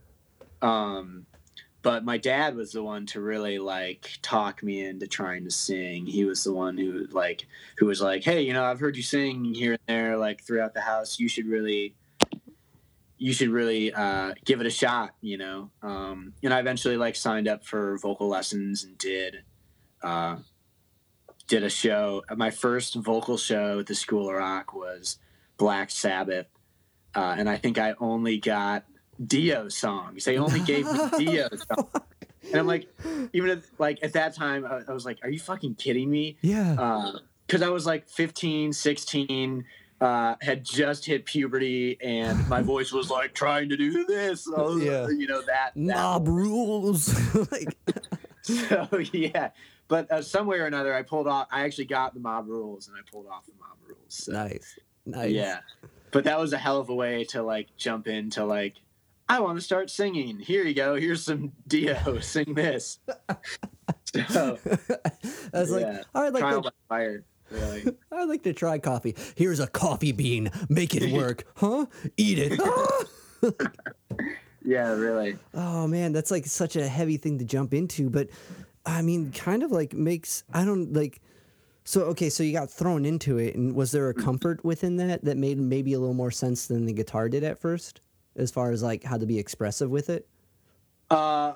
Speaker 2: Um, but my dad was the one to really like talk me into trying to sing. He was the one who like who was like, "Hey, you know, I've heard you sing here and there, like throughout the house. You should really, you should really uh, give it a shot." You know, um, and I eventually like signed up for vocal lessons and did uh, did a show. My first vocal show at the School of Rock was Black Sabbath, uh, and I think I only got Dio songs. They only gave me Dio songs. And I'm like, even at, like at that time, I, I was like, "Are you fucking kidding me?"
Speaker 1: yeah,
Speaker 2: Because I was like 15, 16, uh, had just hit puberty, and my voice was like trying to do this. Was,
Speaker 1: Yeah.
Speaker 2: you know that. that
Speaker 1: mob rules. like,
Speaker 2: so yeah, but uh, some way or another, I pulled off. I actually got the mob rules, and I pulled off the mob rules. So,
Speaker 1: nice, nice.
Speaker 2: Yeah, but that was a hell of a way to like jump into like. I want to start singing. Here you go. Here's some Dio. Sing this. so,
Speaker 1: I was like,
Speaker 2: yeah.
Speaker 1: I'd like
Speaker 2: trial
Speaker 1: to,
Speaker 2: by fire. Really.
Speaker 1: I'd like to try coffee. Here's a coffee bean. Make it work, huh? Eat it. Ah!
Speaker 2: Yeah, really.
Speaker 1: Oh man, that's like such a heavy thing to jump into, but I mean, kind of like makes I don't like. So okay, so you got thrown into it, and was there a comfort within that that made maybe a little more sense than the guitar did at first, as far as like how to be expressive with it?
Speaker 2: Uh,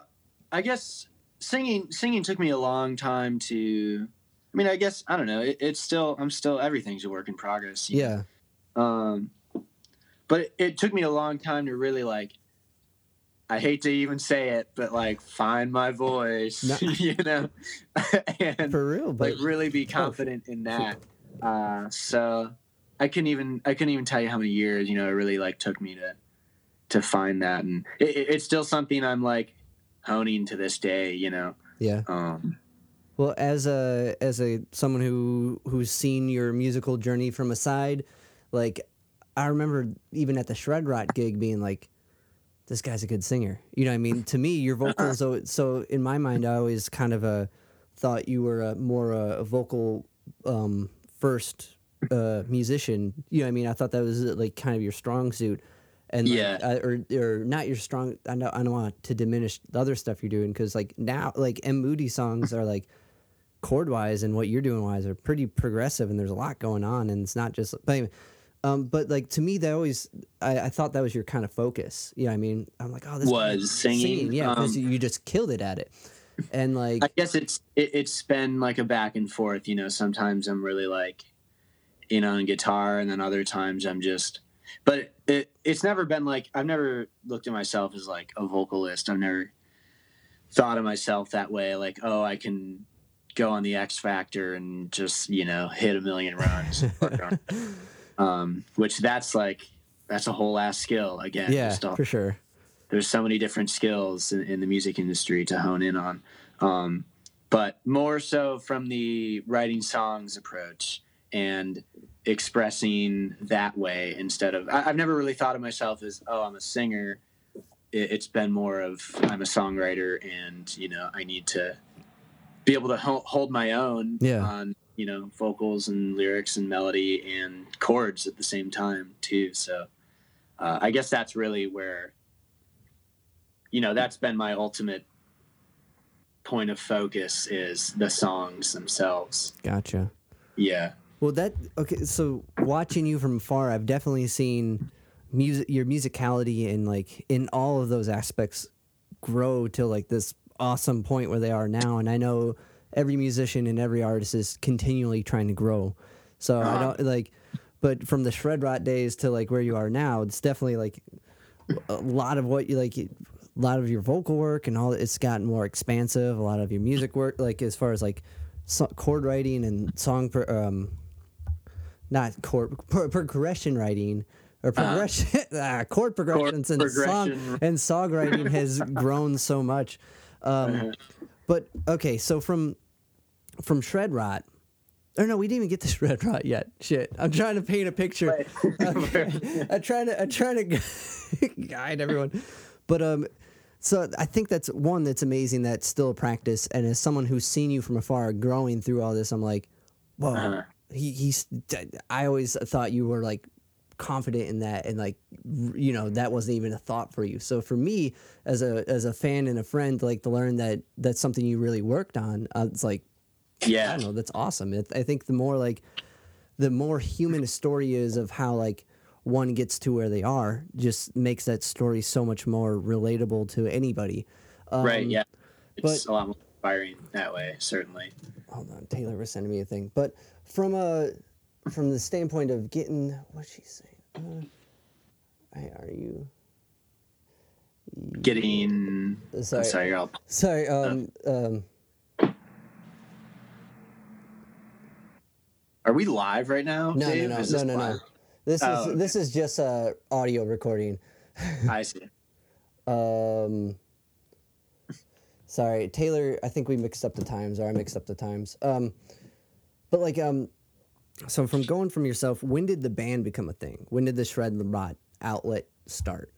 Speaker 2: I guess singing singing took me a long time to. I mean, I guess I don't know. It, it's still I'm still everything's a work in progress. you know?
Speaker 1: Yeah,
Speaker 2: Um, but it, it took me a long time to really like. I hate to even say it, but like find my voice,
Speaker 1: No.
Speaker 2: you know, and
Speaker 1: for real. But
Speaker 2: like really be confident in that. Uh, so I couldn't even I couldn't even tell you how many years you know it really like took me to to find that, and it, it- it's still something I'm like honing to this day. You know,
Speaker 1: yeah.
Speaker 2: um,
Speaker 1: Well, as a as a someone who who's seen your musical journey from a side, like I remember even at the Shred Rot gig being like, "This guy's a good singer." You know, what I mean, to me, your vocals. so, so in my mind, I always kind of uh, thought you were a more a vocal um, first uh, musician. You know, I mean, I thought that was like kind of your strong suit. And like,
Speaker 2: Yeah.
Speaker 1: uh, or or not your strong. I know I don't want to diminish the other stuff you're doing because like now like M Moody songs are like chord wise and what you're doing wise are pretty progressive and there's a lot going on and it's not just but anyway, um but like to me that always I, I thought that was your kind of focus you know I mean I'm like oh this
Speaker 2: Was singing,
Speaker 1: yeah because
Speaker 2: um,
Speaker 1: you just killed it at it and like
Speaker 2: I guess it's it, it's been like a back and forth. You know, sometimes I'm really like, you know, on guitar, and then other times I'm just. But it it's never been like I've never looked at myself as like a vocalist. I've never thought of myself that way. Like, oh, I can go on the X Factor and just you know hit a million runs. um, which that's like that's a whole ass skill again.
Speaker 1: yeah
Speaker 2: just a-
Speaker 1: for sure
Speaker 2: there's so many different skills in, in the music industry to hone in on um, but more so from the writing songs approach and expressing that way instead of I, i've never really thought of myself as oh i'm a singer. It, it's been more of i'm a songwriter and you know i need to be able to ho- hold my own
Speaker 1: Yeah.
Speaker 2: on you know vocals and lyrics and melody and chords at the same time too. So uh, i guess that's really where you know that's been my ultimate point of focus is the songs themselves.
Speaker 1: Gotcha.
Speaker 2: Yeah
Speaker 1: well that okay so watching you from far I've definitely seen music your musicality and like in all of those aspects grow to like this awesome point where they are now. And I know every musician and every artist is continually trying to grow. So I don't like but from the shred rot days to like where you are now it's definitely like a lot of what you like a lot of your vocal work and all it's gotten more expansive. A lot of your music work like as far as like so, chord writing and song pro, um not chord pro, progression writing or progression ah, chord progressions and song
Speaker 2: progression.
Speaker 1: and songwriting has grown so much um but okay so from from shred rot or no, we didn't even get this red rot yet. Shit, I'm trying to paint a picture. I'm trying to I'm trying to guide everyone, but um, so I think that's one that's amazing. That's still a practice, and as someone who's seen you from afar growing through all this, I'm like, whoa.
Speaker 2: Uh-huh.
Speaker 1: He he's. I always thought you were like confident in that and like you know that wasn't even a thought for you so for me as a as a fan and a friend like to learn that that's something you really worked on uh, it's like I
Speaker 2: Yeah.
Speaker 1: don't know. That's awesome. It, I think the more like, the more human a story is of how like one gets to where they are, just makes that story so much more relatable to anybody. Um,
Speaker 2: right. Yeah. It's
Speaker 1: but-
Speaker 2: a lot more inspiring that way, certainly.
Speaker 1: Hold on, Taylor was sending me a thing, but from a from the standpoint of getting what's she saying? Uh, are you
Speaker 2: Getting.
Speaker 1: sorry?
Speaker 2: Sorry.
Speaker 1: Sorry. Um. Um.
Speaker 2: Are we live right now?
Speaker 1: No,
Speaker 2: Dave?
Speaker 1: no, no,
Speaker 2: Is
Speaker 1: no, no, no. This is
Speaker 2: Oh, okay.
Speaker 1: this is just a audio recording.
Speaker 2: I see.
Speaker 1: Um, sorry, Taylor. I think we mixed up the times, or I mixed up the times. Um, but like, um, so from going from yourself, when did the band become a thing? When did the Shred the Rot outlet start?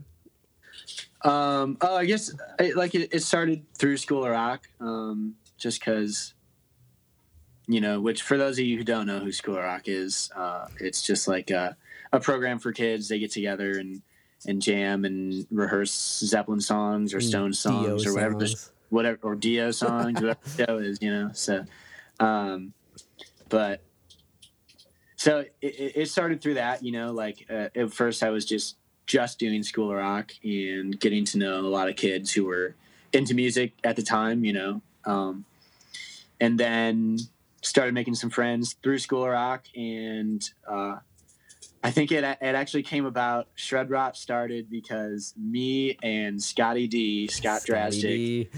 Speaker 2: Um, oh, I guess it, like it, it started through School of Rock, um, just because, you know, which for those of you who don't know who School of Rock is, uh, it's just like a, a program for kids. They get together and and jam and rehearse Zeppelin songs or Stone songs
Speaker 1: Dio
Speaker 2: or whatever,
Speaker 1: songs.
Speaker 2: Whatever or Dio songs, whatever the show is, you know. So, um, but so it, it started through that, you know. Like uh, at first, I was just just doing School of Rock and getting to know a lot of kids who were into music at the time, you know. Um, and then started making some friends through School of Rock, and uh, I think it it actually came about. Shred Rot started because me and Scotty D, Scott
Speaker 1: Scotty
Speaker 2: Drastic,
Speaker 1: D.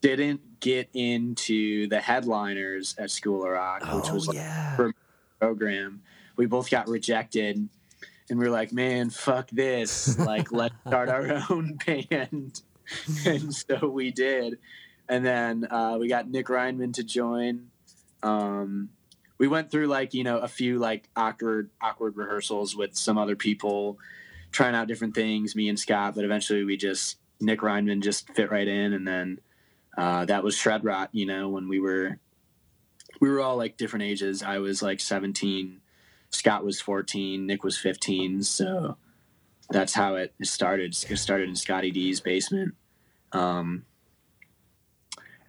Speaker 2: didn't get into the headliners at School of Rock, which
Speaker 1: Oh
Speaker 2: was like
Speaker 1: yeah.
Speaker 2: program. We both got rejected, and we were like, "Man, fuck this! Like, let's start our own band." and so we did, and then uh, we got Nick Reinman to join. Um, we went through like you know a few like awkward awkward rehearsals with some other people, trying out different things. Me and Scott, but eventually we just Nick Reinman just fit right in, and then uh, that was Shred Rot. You know when we were we were all like different ages. I was like 17, Scott was 14, Nick was 15. So that's how it started. It started in Scotty D's basement. Um,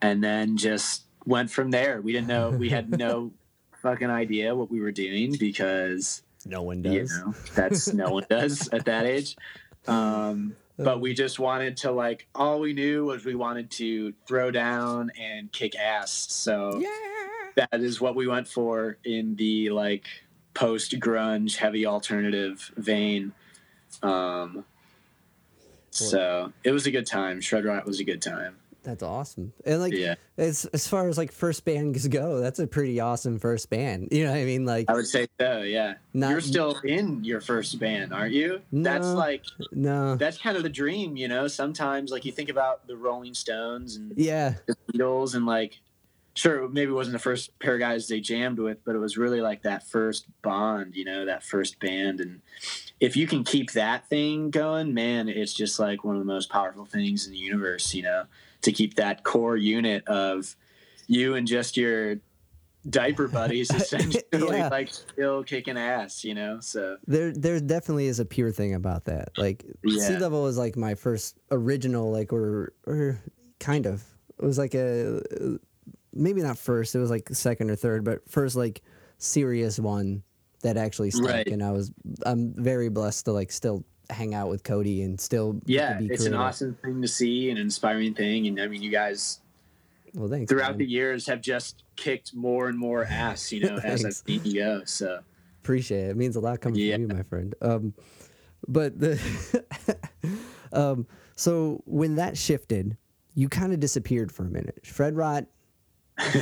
Speaker 2: and then just went from there. We didn't know, we had no fucking idea what we were doing because,
Speaker 1: No one
Speaker 2: you
Speaker 1: does.
Speaker 2: know, that's no one does at that age. Um, but we just wanted to like all we knew was we wanted to throw down and kick ass. So
Speaker 1: Yeah.
Speaker 2: that is what we went for in the like post grunge heavy alternative vein. Um so it was a good time. Shred rot was a good time
Speaker 1: That's awesome. And like,
Speaker 2: Yeah.
Speaker 1: as as far as like first bands go, that's a pretty awesome first band. You know what I mean? Like,
Speaker 2: i would say so yeah
Speaker 1: Not-
Speaker 2: you're still in your first band aren't you that's like
Speaker 1: no.
Speaker 2: that's kind of the dream you know sometimes like you think about the rolling stones and
Speaker 1: Yeah.
Speaker 2: the Beatles and like sure maybe it wasn't the first pair of guys they jammed with but it was really like that first bond you know that first band and if you can keep that thing going man it's just like one of the most powerful things in the universe you know to keep that core unit of you and just your diaper buddies essentially
Speaker 1: Yeah.
Speaker 2: like still kicking ass you know so
Speaker 1: There, there definitely is a pure thing about that. Like
Speaker 2: Yeah.
Speaker 1: Sea Level was like my first original, like or or kind of. It was like a maybe not first. It was like second or third, but first like serious one that actually stuck.
Speaker 2: Right.
Speaker 1: And I was I'm very blessed to like still hang out with Cody and still
Speaker 2: yeah it's an awesome thing to see an inspiring thing and i mean you guys
Speaker 1: Well, thanks.
Speaker 2: throughout
Speaker 1: man.
Speaker 2: the years have just kicked more and more ass, you know, as I've seen you go. So
Speaker 1: Appreciate it. It means a lot coming
Speaker 2: Yeah.
Speaker 1: from you, my friend. Um, but the um, so when that shifted, you kind of disappeared for a minute. Fred Rot,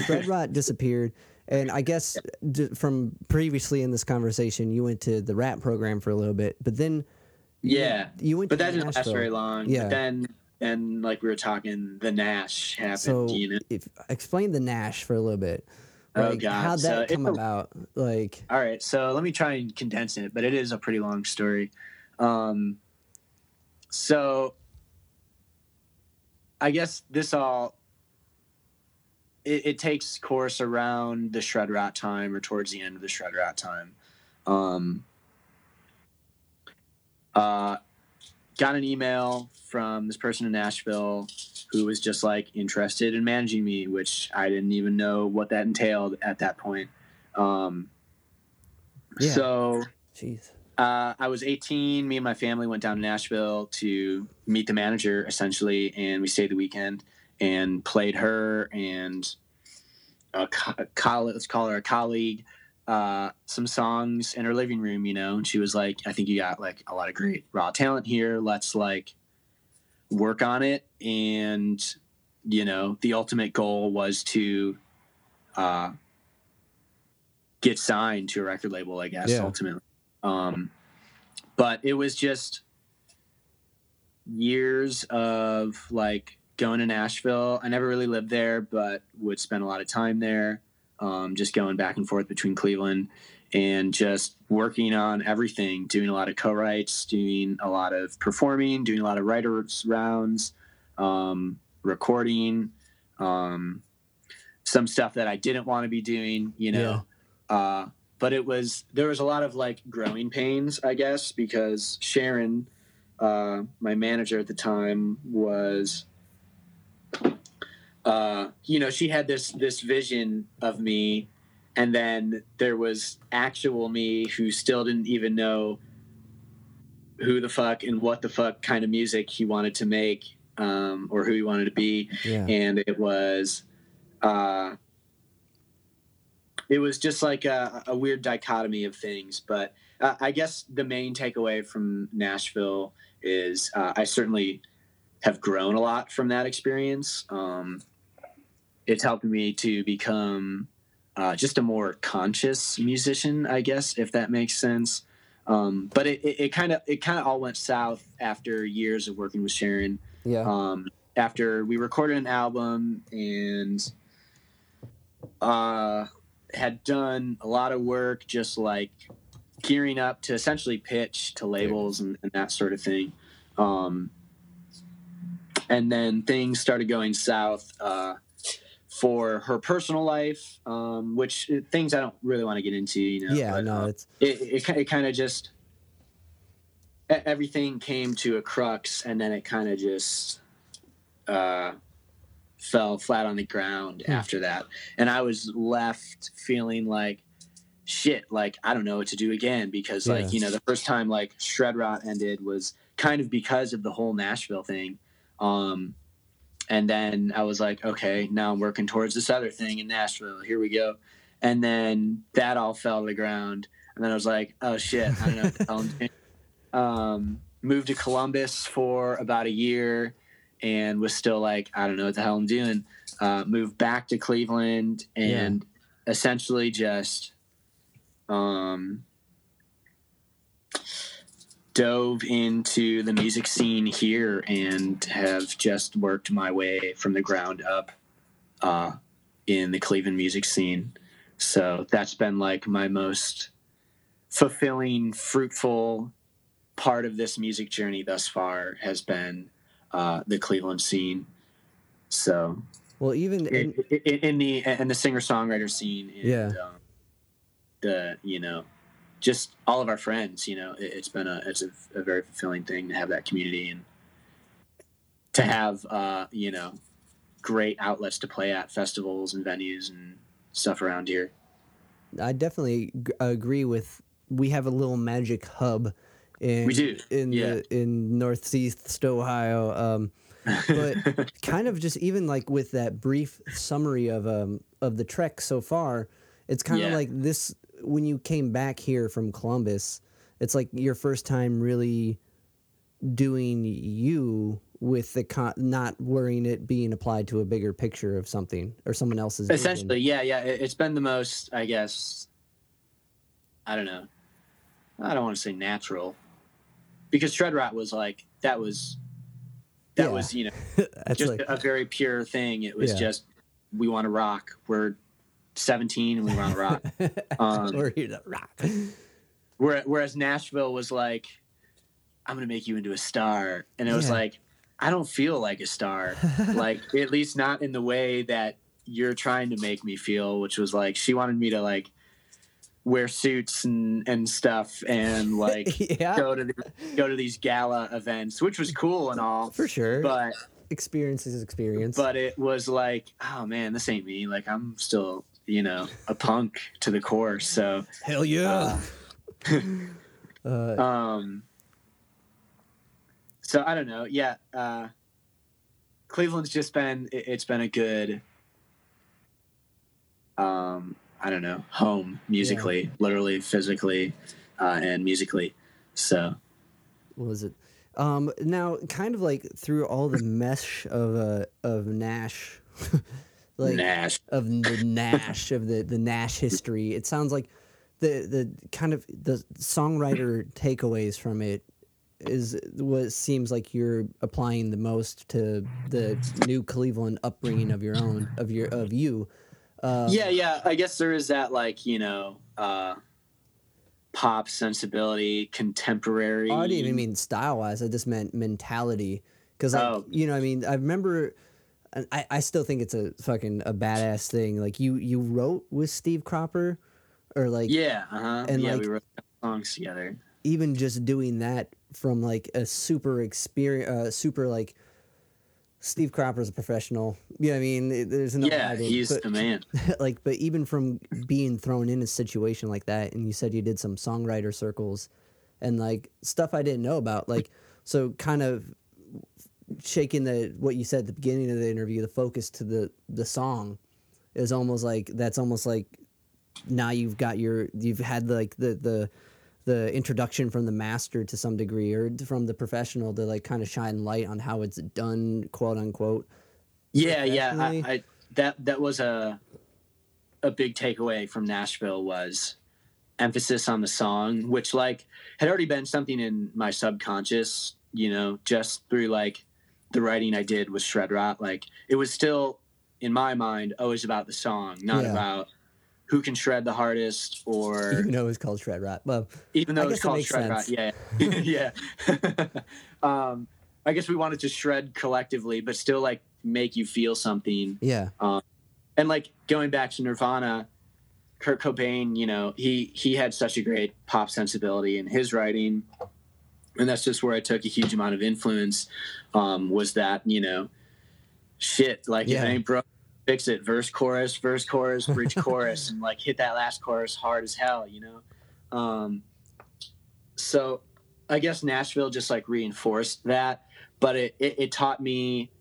Speaker 1: Fred Rot disappeared, and I guess d- from previously in this conversation, you went to the rap program for a little bit, but then
Speaker 2: yeah,
Speaker 1: went, you went
Speaker 2: but that didn't last very long.
Speaker 1: Yeah.
Speaker 2: But then, and like we were talking, the Nash happened.
Speaker 1: So
Speaker 2: you know,
Speaker 1: if explain the Nash for a little bit.
Speaker 2: Oh,
Speaker 1: Like,
Speaker 2: God.
Speaker 1: how'd that
Speaker 2: it's
Speaker 1: come
Speaker 2: a-
Speaker 1: about? Like,
Speaker 2: All right, so let me try and condense it, but it is a pretty long story. Um, so I guess this all it, it takes course around the shred rot time or towards the end of the shred rot time. Um, uh, got an email from this person in Nashville who was just like interested in managing me, which I didn't even know what that entailed at that point. Um,
Speaker 1: Yeah.
Speaker 2: So
Speaker 1: jeez.
Speaker 2: uh, I was 18. Me and my family went down to Nashville to meet the manager, essentially, and we stayed the weekend and played her and a co- colleague, let's call her a colleague, uh, some songs in her living room. You know, and she was like, "I think you got like a lot of great raw talent here. Let's like work on it." And you know, the ultimate goal was to uh, get signed to a record label. I guess
Speaker 1: Yeah.
Speaker 2: ultimately. Um, but it was just years of like going to Nashville. I never really lived there, but would spend a lot of time there, um, just going back and forth between Cleveland and just working on everything, doing a lot of co-writes, doing a lot of performing, doing a lot of writers rounds, um, recording, um, some stuff that I didn't want to be doing, you know. Uh, but it was there was a lot of like growing pains, I guess, because Sharon, uh, my manager at the time, was, uh, you know, she had this this vision of me, and then there was actual me who still didn't even know who the fuck and what the fuck kind of music he wanted to make, um, or who he wanted to be.
Speaker 1: Yeah.
Speaker 2: and it was uh it was just like a, a weird dichotomy of things. But uh, i guess the main takeaway from nashville is uh, i certainly have grown a lot from that experience. Um it's helped me to become uh, just a more conscious musician i guess if that makes sense. Um, but it it kind of it kind of all went south after years of working with sharon.
Speaker 1: Yeah.
Speaker 2: um, after we recorded an album and uh, had done a lot of work just like gearing up to essentially pitch to labels and, and that sort of thing. Um, and then things started going south uh, for her personal life um, which uh, things i don't really want to get into you know
Speaker 1: yeah.
Speaker 2: but,
Speaker 1: No,
Speaker 2: uh,
Speaker 1: it's
Speaker 2: it, it, it kind of just everything came to a crux and then it kind of just uh, fell flat on the ground
Speaker 1: Hmm.
Speaker 2: after that and i was left feeling like shit like i don't know what to do again because like
Speaker 1: Yeah.
Speaker 2: you know the first time like shred rot ended was kind of because of the whole nashville thing um and then i was like okay now i'm working towards this other thing in nashville here we go and then that all fell to the ground and then I was like, oh shit, I don't know what the hell I'm doing. Um, moved to Columbus for about a year and was still like, I don't know what the hell I'm doing. Uh, moved back to Cleveland and essentially just um, dove into the music scene here and have just worked my way from the ground up uh, in the Cleveland music scene. So that's been like my most fulfilling, fruitful part of this music journey thus far has been uh, the Cleveland scene. So
Speaker 1: well, even
Speaker 2: in,
Speaker 1: in,
Speaker 2: in, in the and the singer songwriter scene, and,
Speaker 1: Yeah.
Speaker 2: um, the you know, just all of our friends. You know, it, it's been a it's a, a very fulfilling thing to have that community and to have uh, you know great outlets to play at festivals and venues and stuff around here.
Speaker 1: I definitely g- agree with. We have a little magic hub in
Speaker 2: We do,
Speaker 1: in
Speaker 2: yeah.
Speaker 1: the, in northeast Ohio. Um, but kind of just even like with that brief summary of um of the trek so far, it's kind of like this when you came back here from Columbus. It's like your first time really doing you with the con- not worrying it being applied to a bigger picture of something or someone else's vision.
Speaker 2: Essentially, yeah, yeah. It, it's been the most, I guess. I don't know. I don't want to say natural, because Shred rot was like that was. That
Speaker 1: Yeah.
Speaker 2: was you know just
Speaker 1: like
Speaker 2: a very pure thing. It was
Speaker 1: Yeah.
Speaker 2: just we want to rock. We're 17 and we were on a rock. Um,
Speaker 1: we're you know, rock.
Speaker 2: whereas Nashville was like, I'm gonna make you into a star, and it was like, I don't feel like a star, like at least not in the way that you're trying to make me feel, which was like she wanted me to like wear suits and and stuff and like
Speaker 1: yeah,
Speaker 2: go to the, go to these gala events, which was cool and all,
Speaker 1: for sure.
Speaker 2: but
Speaker 1: experience is experience.
Speaker 2: but it was like, oh man, this ain't me. Like I'm still, you know, a punk to the core. So,
Speaker 1: hell yeah. uh,
Speaker 2: um, so I don't know. Yeah, uh, Cleveland's just been it, it's been a good, um, I don't know, home musically, literally, physically, uh, and musically. So
Speaker 1: what was it? Um, now, kind of like through all the mesh of uh, of Nash, like
Speaker 2: Nash.
Speaker 1: of the Nash of the the Nash history, it sounds like the the kind of the songwriter takeaways from it is what seems like you're applying the most to the new Cleveland upbringing of your own of your of you. Um,
Speaker 2: yeah, yeah. I guess there is that like you know, uh, pop sensibility, contemporary.
Speaker 1: Oh, I didn't even mean style wise. I just meant mentality. Because like
Speaker 2: Oh.
Speaker 1: you know, I mean, I remember. And I, I still think it's a fucking a badass thing. Like you you wrote with Steve Cropper, or like
Speaker 2: Yeah, uh-huh.
Speaker 1: And,
Speaker 2: yeah,
Speaker 1: like-
Speaker 2: we wrote songs together.
Speaker 1: even just doing that from like a super experience, uh, super like Steve Cropper's a professional. Yeah, I mean, it- there's no
Speaker 2: yeah,
Speaker 1: hiding,
Speaker 2: he's
Speaker 1: but-
Speaker 2: the man.
Speaker 1: like but even from being thrown in a situation like that and you said you did some songwriter circles and like stuff i didn't know about like so kind of shaking the what you said at the beginning of the interview the focus to the the song is almost like that's almost like now you've got your you've had like the the the introduction from the master to some degree or from the professional to like kind of shine light on how it's done quote unquote
Speaker 2: Yeah, yeah. I, I that that was a a big takeaway from Nashville was emphasis on the song, which like had already been something in my subconscious, you know, just through like the writing I did with Shred Rot. Like it was still in my mind always about the song, not
Speaker 1: Yeah.
Speaker 2: about who can shred the hardest or
Speaker 1: even though it's called shred rot well
Speaker 2: even though it's
Speaker 1: it
Speaker 2: called
Speaker 1: makes
Speaker 2: shred rot.
Speaker 1: sense.
Speaker 2: Yeah, yeah. um, I guess we wanted to shred collectively, but still like make you feel something.
Speaker 1: yeah
Speaker 2: And like going back to Nirvana, Kurt Cobain, you know, he he had such a great pop sensibility in his writing, and that's just where I took a huge amount of influence. Um, was that you know, shit like
Speaker 1: Yeah.
Speaker 2: if it ain't broke, fix it. Verse, chorus, verse, chorus, bridge, chorus, and like hit that last chorus hard as hell. You know. Um, so I guess Nashville just like reinforced that, but it, it, it taught me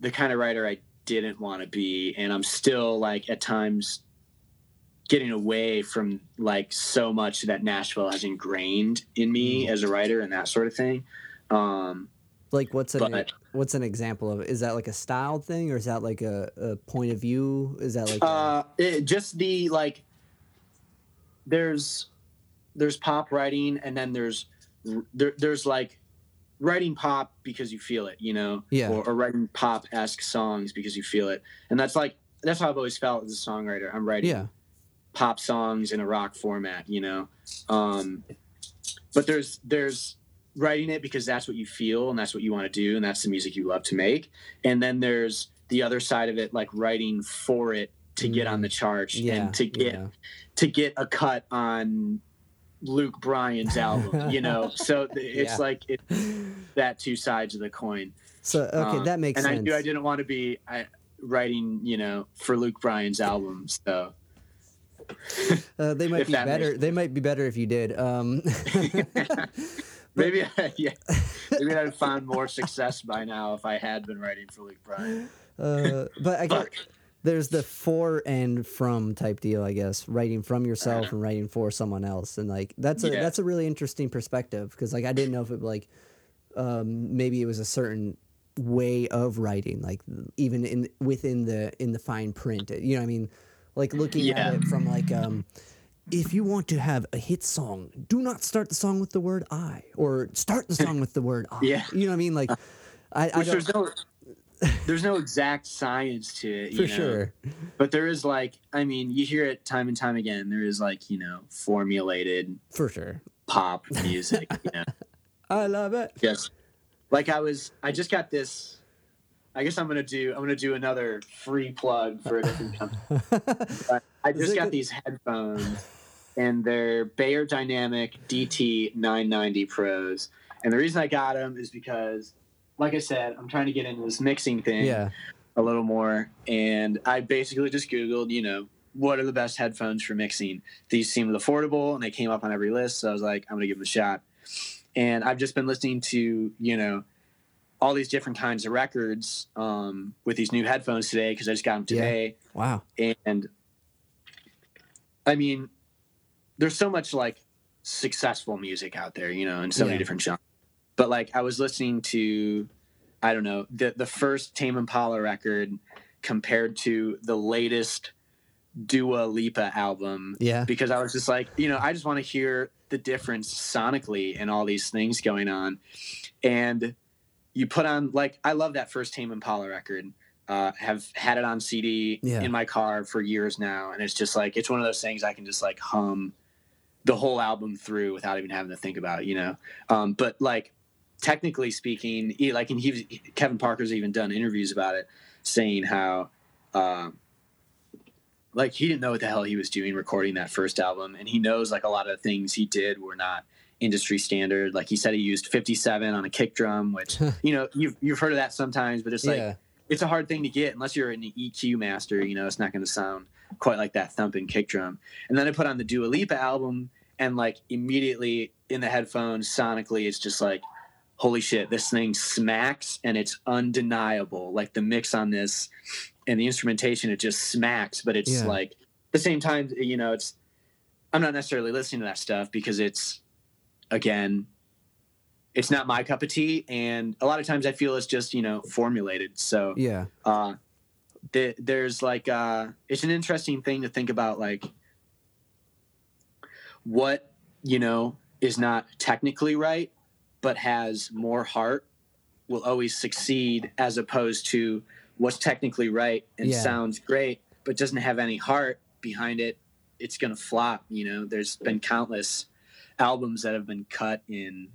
Speaker 2: the kind of writer I didn't want to be. And I'm still like at times getting away from like so much that Nashville has ingrained in me as a writer and that sort of thing. Um,
Speaker 1: Like what's an
Speaker 2: But-
Speaker 1: what's an example of it? Is that like a style thing or is that like a, a point of view? Is that like a-
Speaker 2: uh, it, just the like there's there's pop writing and then there's there, there's like writing pop because you feel it you know
Speaker 1: Yeah.
Speaker 2: or, or writing pop esque songs because you feel it and that's like that's how i've always felt as a songwriter i'm writing
Speaker 1: yeah
Speaker 2: pop songs in a rock format you know um but there's there's writing it because that's what you feel and that's what you want to do and that's the music you love to make and then there's the other side of it like writing for it to get on the charts
Speaker 1: Mm. yeah
Speaker 2: and to get
Speaker 1: yeah.
Speaker 2: to get a cut on Luke Bryan's album, you know. So it's
Speaker 1: Yeah.
Speaker 2: like it, that two sides of the coin.
Speaker 1: So okay,
Speaker 2: Um,
Speaker 1: that makes
Speaker 2: and
Speaker 1: sense.
Speaker 2: And I knew I didn't want to be I, writing, you know, for Luke Bryan's album. So
Speaker 1: Uh, they might
Speaker 2: if
Speaker 1: be better. They might be better if you did. Um,
Speaker 2: maybe, I, yeah, maybe I'd found more success by now if I had been writing for Luke Bryan.
Speaker 1: uh, but I guess there's the for and from type deal. I guess writing from yourself
Speaker 2: Uh-huh.
Speaker 1: and writing for someone else, and like that's a
Speaker 2: Yeah.
Speaker 1: that's a really interesting perspective because like I didn't know if it like um, maybe it was a certain way of writing, like even in within the in the fine print. You know, what I mean, like looking
Speaker 2: Yeah.
Speaker 1: at it from like um, if you want to have a hit song, do not start the song with the word I, or start the song with the word I.
Speaker 2: Yeah.
Speaker 1: you know what I mean, like. I, I
Speaker 2: there's no there's no exact science to it, you
Speaker 1: For
Speaker 2: know?
Speaker 1: sure.
Speaker 2: But there is like, I mean, you hear it time and time again. There is like, you know, formulated
Speaker 1: For sure.
Speaker 2: pop music. you know,
Speaker 1: I love it.
Speaker 2: Yes. like I was. I just got this. I guess I'm gonna do. I'm gonna do another free plug for a different company. I just got
Speaker 1: good?
Speaker 2: these headphones, and they're Beyerdynamic DT 990 Pros. And the reason I got them is because, like I said, I'm trying to get into this mixing thing
Speaker 1: Yeah.
Speaker 2: a little more. And I basically just Googled, you know, what are the best headphones for mixing? These seemed affordable and they came up on every list. So I was like, I'm going to give them a shot. And I've just been listening to, you know, all these different kinds of records um, with these new headphones today because I just got them
Speaker 1: Yeah.
Speaker 2: today.
Speaker 1: Wow.
Speaker 2: And I mean, there's so much like successful music out there, you know, in so
Speaker 1: Yeah.
Speaker 2: many different genres. But like I was listening to, I don't know, the the first Tame Impala record compared to the latest Dua Lipa album
Speaker 1: Yeah.
Speaker 2: because I was just like, you know, I just want to hear the difference sonically and all these things going on. And you put on like I love that first Tame Impala record. Uh, have had it on CD
Speaker 1: Yeah.
Speaker 2: in my car for years now, and it's just like it's one of those things I can just like hum the whole album through without even having to think about, it, you know. Um, but like technically speaking, he, like and he Kevin Parker's even done interviews about it, saying how. Uh, like he didn't know what the hell he was doing recording that first album and he knows like a lot of the things he did were not industry standard like he said he used 57 on a kick drum which you know you've, you've heard of that sometimes but it's like
Speaker 1: yeah.
Speaker 2: it's a hard thing to get unless you're an eq master you know it's not going to sound quite like that thumping kick drum and then i put on the Dua Lipa album and like immediately in the headphones sonically it's just like holy shit this thing smacks and it's undeniable like the mix on this and the instrumentation it just smacks but it's
Speaker 1: Yeah.
Speaker 2: like at the same time you know it's i'm not necessarily listening to that stuff because it's again it's not my cup of tea and a lot of times i feel it's just you know formulated so
Speaker 1: Yeah.
Speaker 2: uh th- there's like uh it's an interesting thing to think about like what you know is not technically right but has more heart will always succeed as opposed to what's technically right and
Speaker 1: Yeah.
Speaker 2: sounds great but doesn't have any heart behind it it's going to flop you know there's been countless albums that have been cut in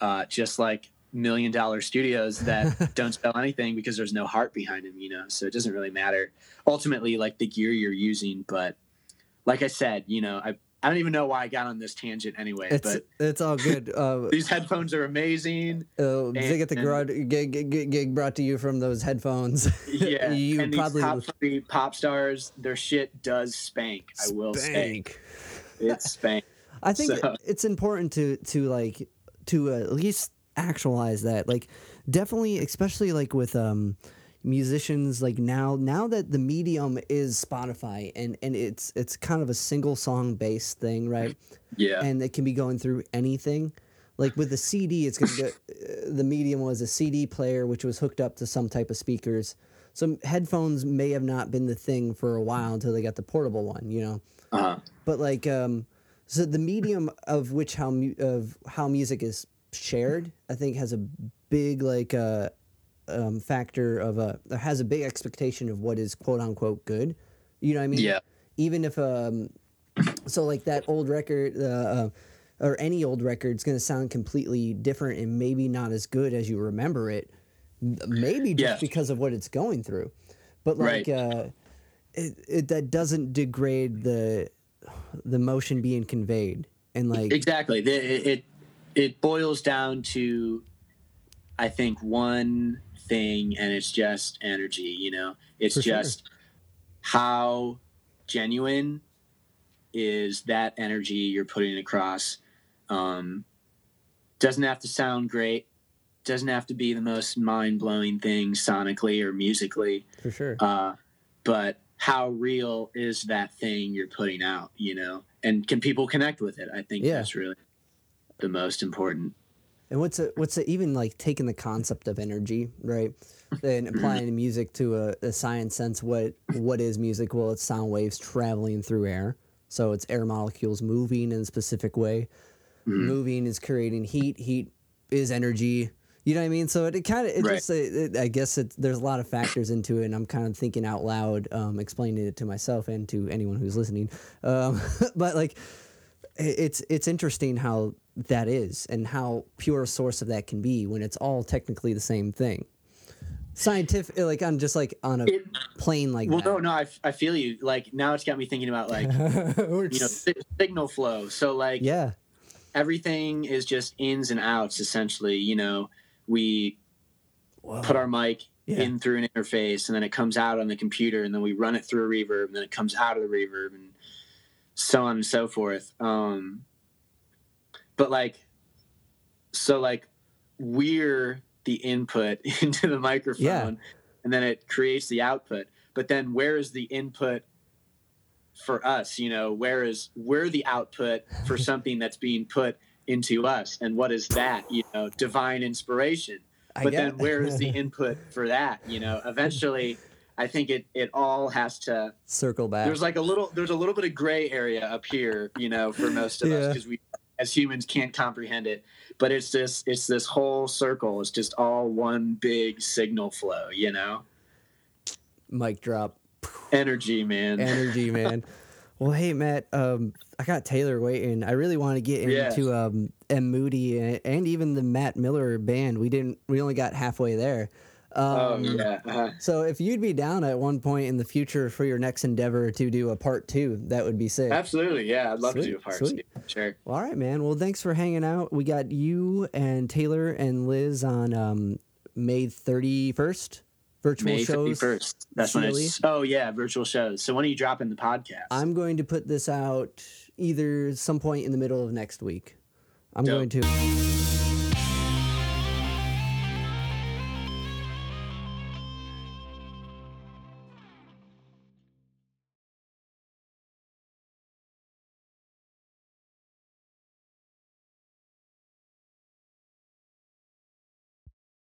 Speaker 2: uh, just like million dollar studios that don't spell anything because there's no heart behind them you know so it doesn't really matter ultimately like the gear you're using but like i said you know i i don't even know why i got on this tangent anyway
Speaker 1: It's
Speaker 2: but
Speaker 1: it's all good. Uh,
Speaker 2: these headphones are amazing
Speaker 1: uh, Zig at the garage gig, gig, gig, brought to you from those headphones.
Speaker 2: yeah
Speaker 1: you
Speaker 2: and
Speaker 1: probably
Speaker 2: these top three pop stars their shit does spank i will say
Speaker 1: spank.
Speaker 2: it's spank
Speaker 1: I think
Speaker 2: So-
Speaker 1: it's important to to like to uh, at least actualize that. Like definitely especially like with um musicians like now now that the medium is Spotify and and it's it's kind of a single song based thing, right?
Speaker 2: yeah
Speaker 1: And it can be going through anything. Like with the CD, it's gonna go. uh, The medium was a CD player, which was hooked up to some type of speakers. So headphones may have not been the thing for a while until they got the portable one, you know
Speaker 2: uh-huh.
Speaker 1: but like um so the medium of which how mu- of how music is shared i think has a big like uh um factor of a has a big expectation of what is quote unquote good you know what i mean
Speaker 2: yeah
Speaker 1: even if um so like that old record uh, uh or any old record is going to sound completely different and maybe not as good as you remember it maybe just
Speaker 2: Yeah.
Speaker 1: because of what it's going through but like
Speaker 2: Right.
Speaker 1: uh it, it that doesn't degrade the the motion being conveyed and like
Speaker 2: exactly. The- it, it it boils down to i think one thing and it's just energy you know? It's
Speaker 1: For sure.
Speaker 2: just how genuine is that energy you're putting across. Um doesn't have to sound great. Doesn't have to be the most mind-blowing thing sonically or musically.
Speaker 1: For sure.
Speaker 2: Uh, but how real is that thing you're putting out you know and can people connect with it i think
Speaker 1: Yeah.
Speaker 2: that's really the most important
Speaker 1: And what's a, what's a, even like taking the concept of energy, right, and applying mm-hmm. music to a, a science sense. What what is music? Well, it's sound waves traveling through air. So it's air molecules moving in a specific way. Mm-hmm. Moving is creating heat. Heat is energy. You know what I mean? So it, it kind of it
Speaker 2: Right.
Speaker 1: just it, I guess it, there's a lot of factors into it, and I'm kind of thinking out loud, um, explaining it to myself and to anyone who's listening. Um, but like, it- it's it's interesting how that is and how pure a source of that can be when it's all technically the same thing. Scientific, like on just like on a
Speaker 2: It-
Speaker 1: plane like
Speaker 2: Well,
Speaker 1: that.
Speaker 2: no, no, I feel you. Like now, it's got me thinking about like you know si- signal flow. So like
Speaker 1: yeah,
Speaker 2: everything is just ins and outs. Essentially, you know, we
Speaker 1: Whoa.
Speaker 2: put our mic
Speaker 1: Yeah.
Speaker 2: in through an interface, and then it comes out on the computer, and then we run it through a reverb, and then it comes out of the reverb, and so on and so forth. Um, but like, so like, we're the input into the microphone,
Speaker 1: Yeah.
Speaker 2: and then it creates the output. But then, where is the input? For us, you know, where is we're the output for something that's being put into us, and what is that? You know, divine inspiration but then where is the input for that you know eventually i think it it all has to
Speaker 1: circle back?
Speaker 2: there's like a little there's a little bit of gray area up here you know for most of us because we as humans can't comprehend it but it's this it's this whole circle it's just all one big signal flow you know
Speaker 1: mic drop.
Speaker 2: energy man
Speaker 1: energy, man. Well, hey, Matt. Um, I got Taylor waiting. I really want to get
Speaker 2: Yeah.
Speaker 1: into um M Moody and, and even the Matt Miller band. We didn't. We only got halfway there. Um,
Speaker 2: oh yeah uh,
Speaker 1: So if you'd be down at one point in the future for your next endeavor to do a part two, that would be sick.
Speaker 2: absolutely yeah i'd love
Speaker 1: Sweet,
Speaker 2: to do a part
Speaker 1: sweet.
Speaker 2: two sure
Speaker 1: All right, man. Well, thanks for hanging out. We got you and Taylor and Liz on um, May thirty first. Virtual shows.
Speaker 2: may
Speaker 1: shows.
Speaker 2: 31st that's when it's oh yeah virtual shows so when are you dropping the podcast
Speaker 1: I'm going to put this out either some point in the middle of next week. I'm
Speaker 2: Dope.
Speaker 1: going to.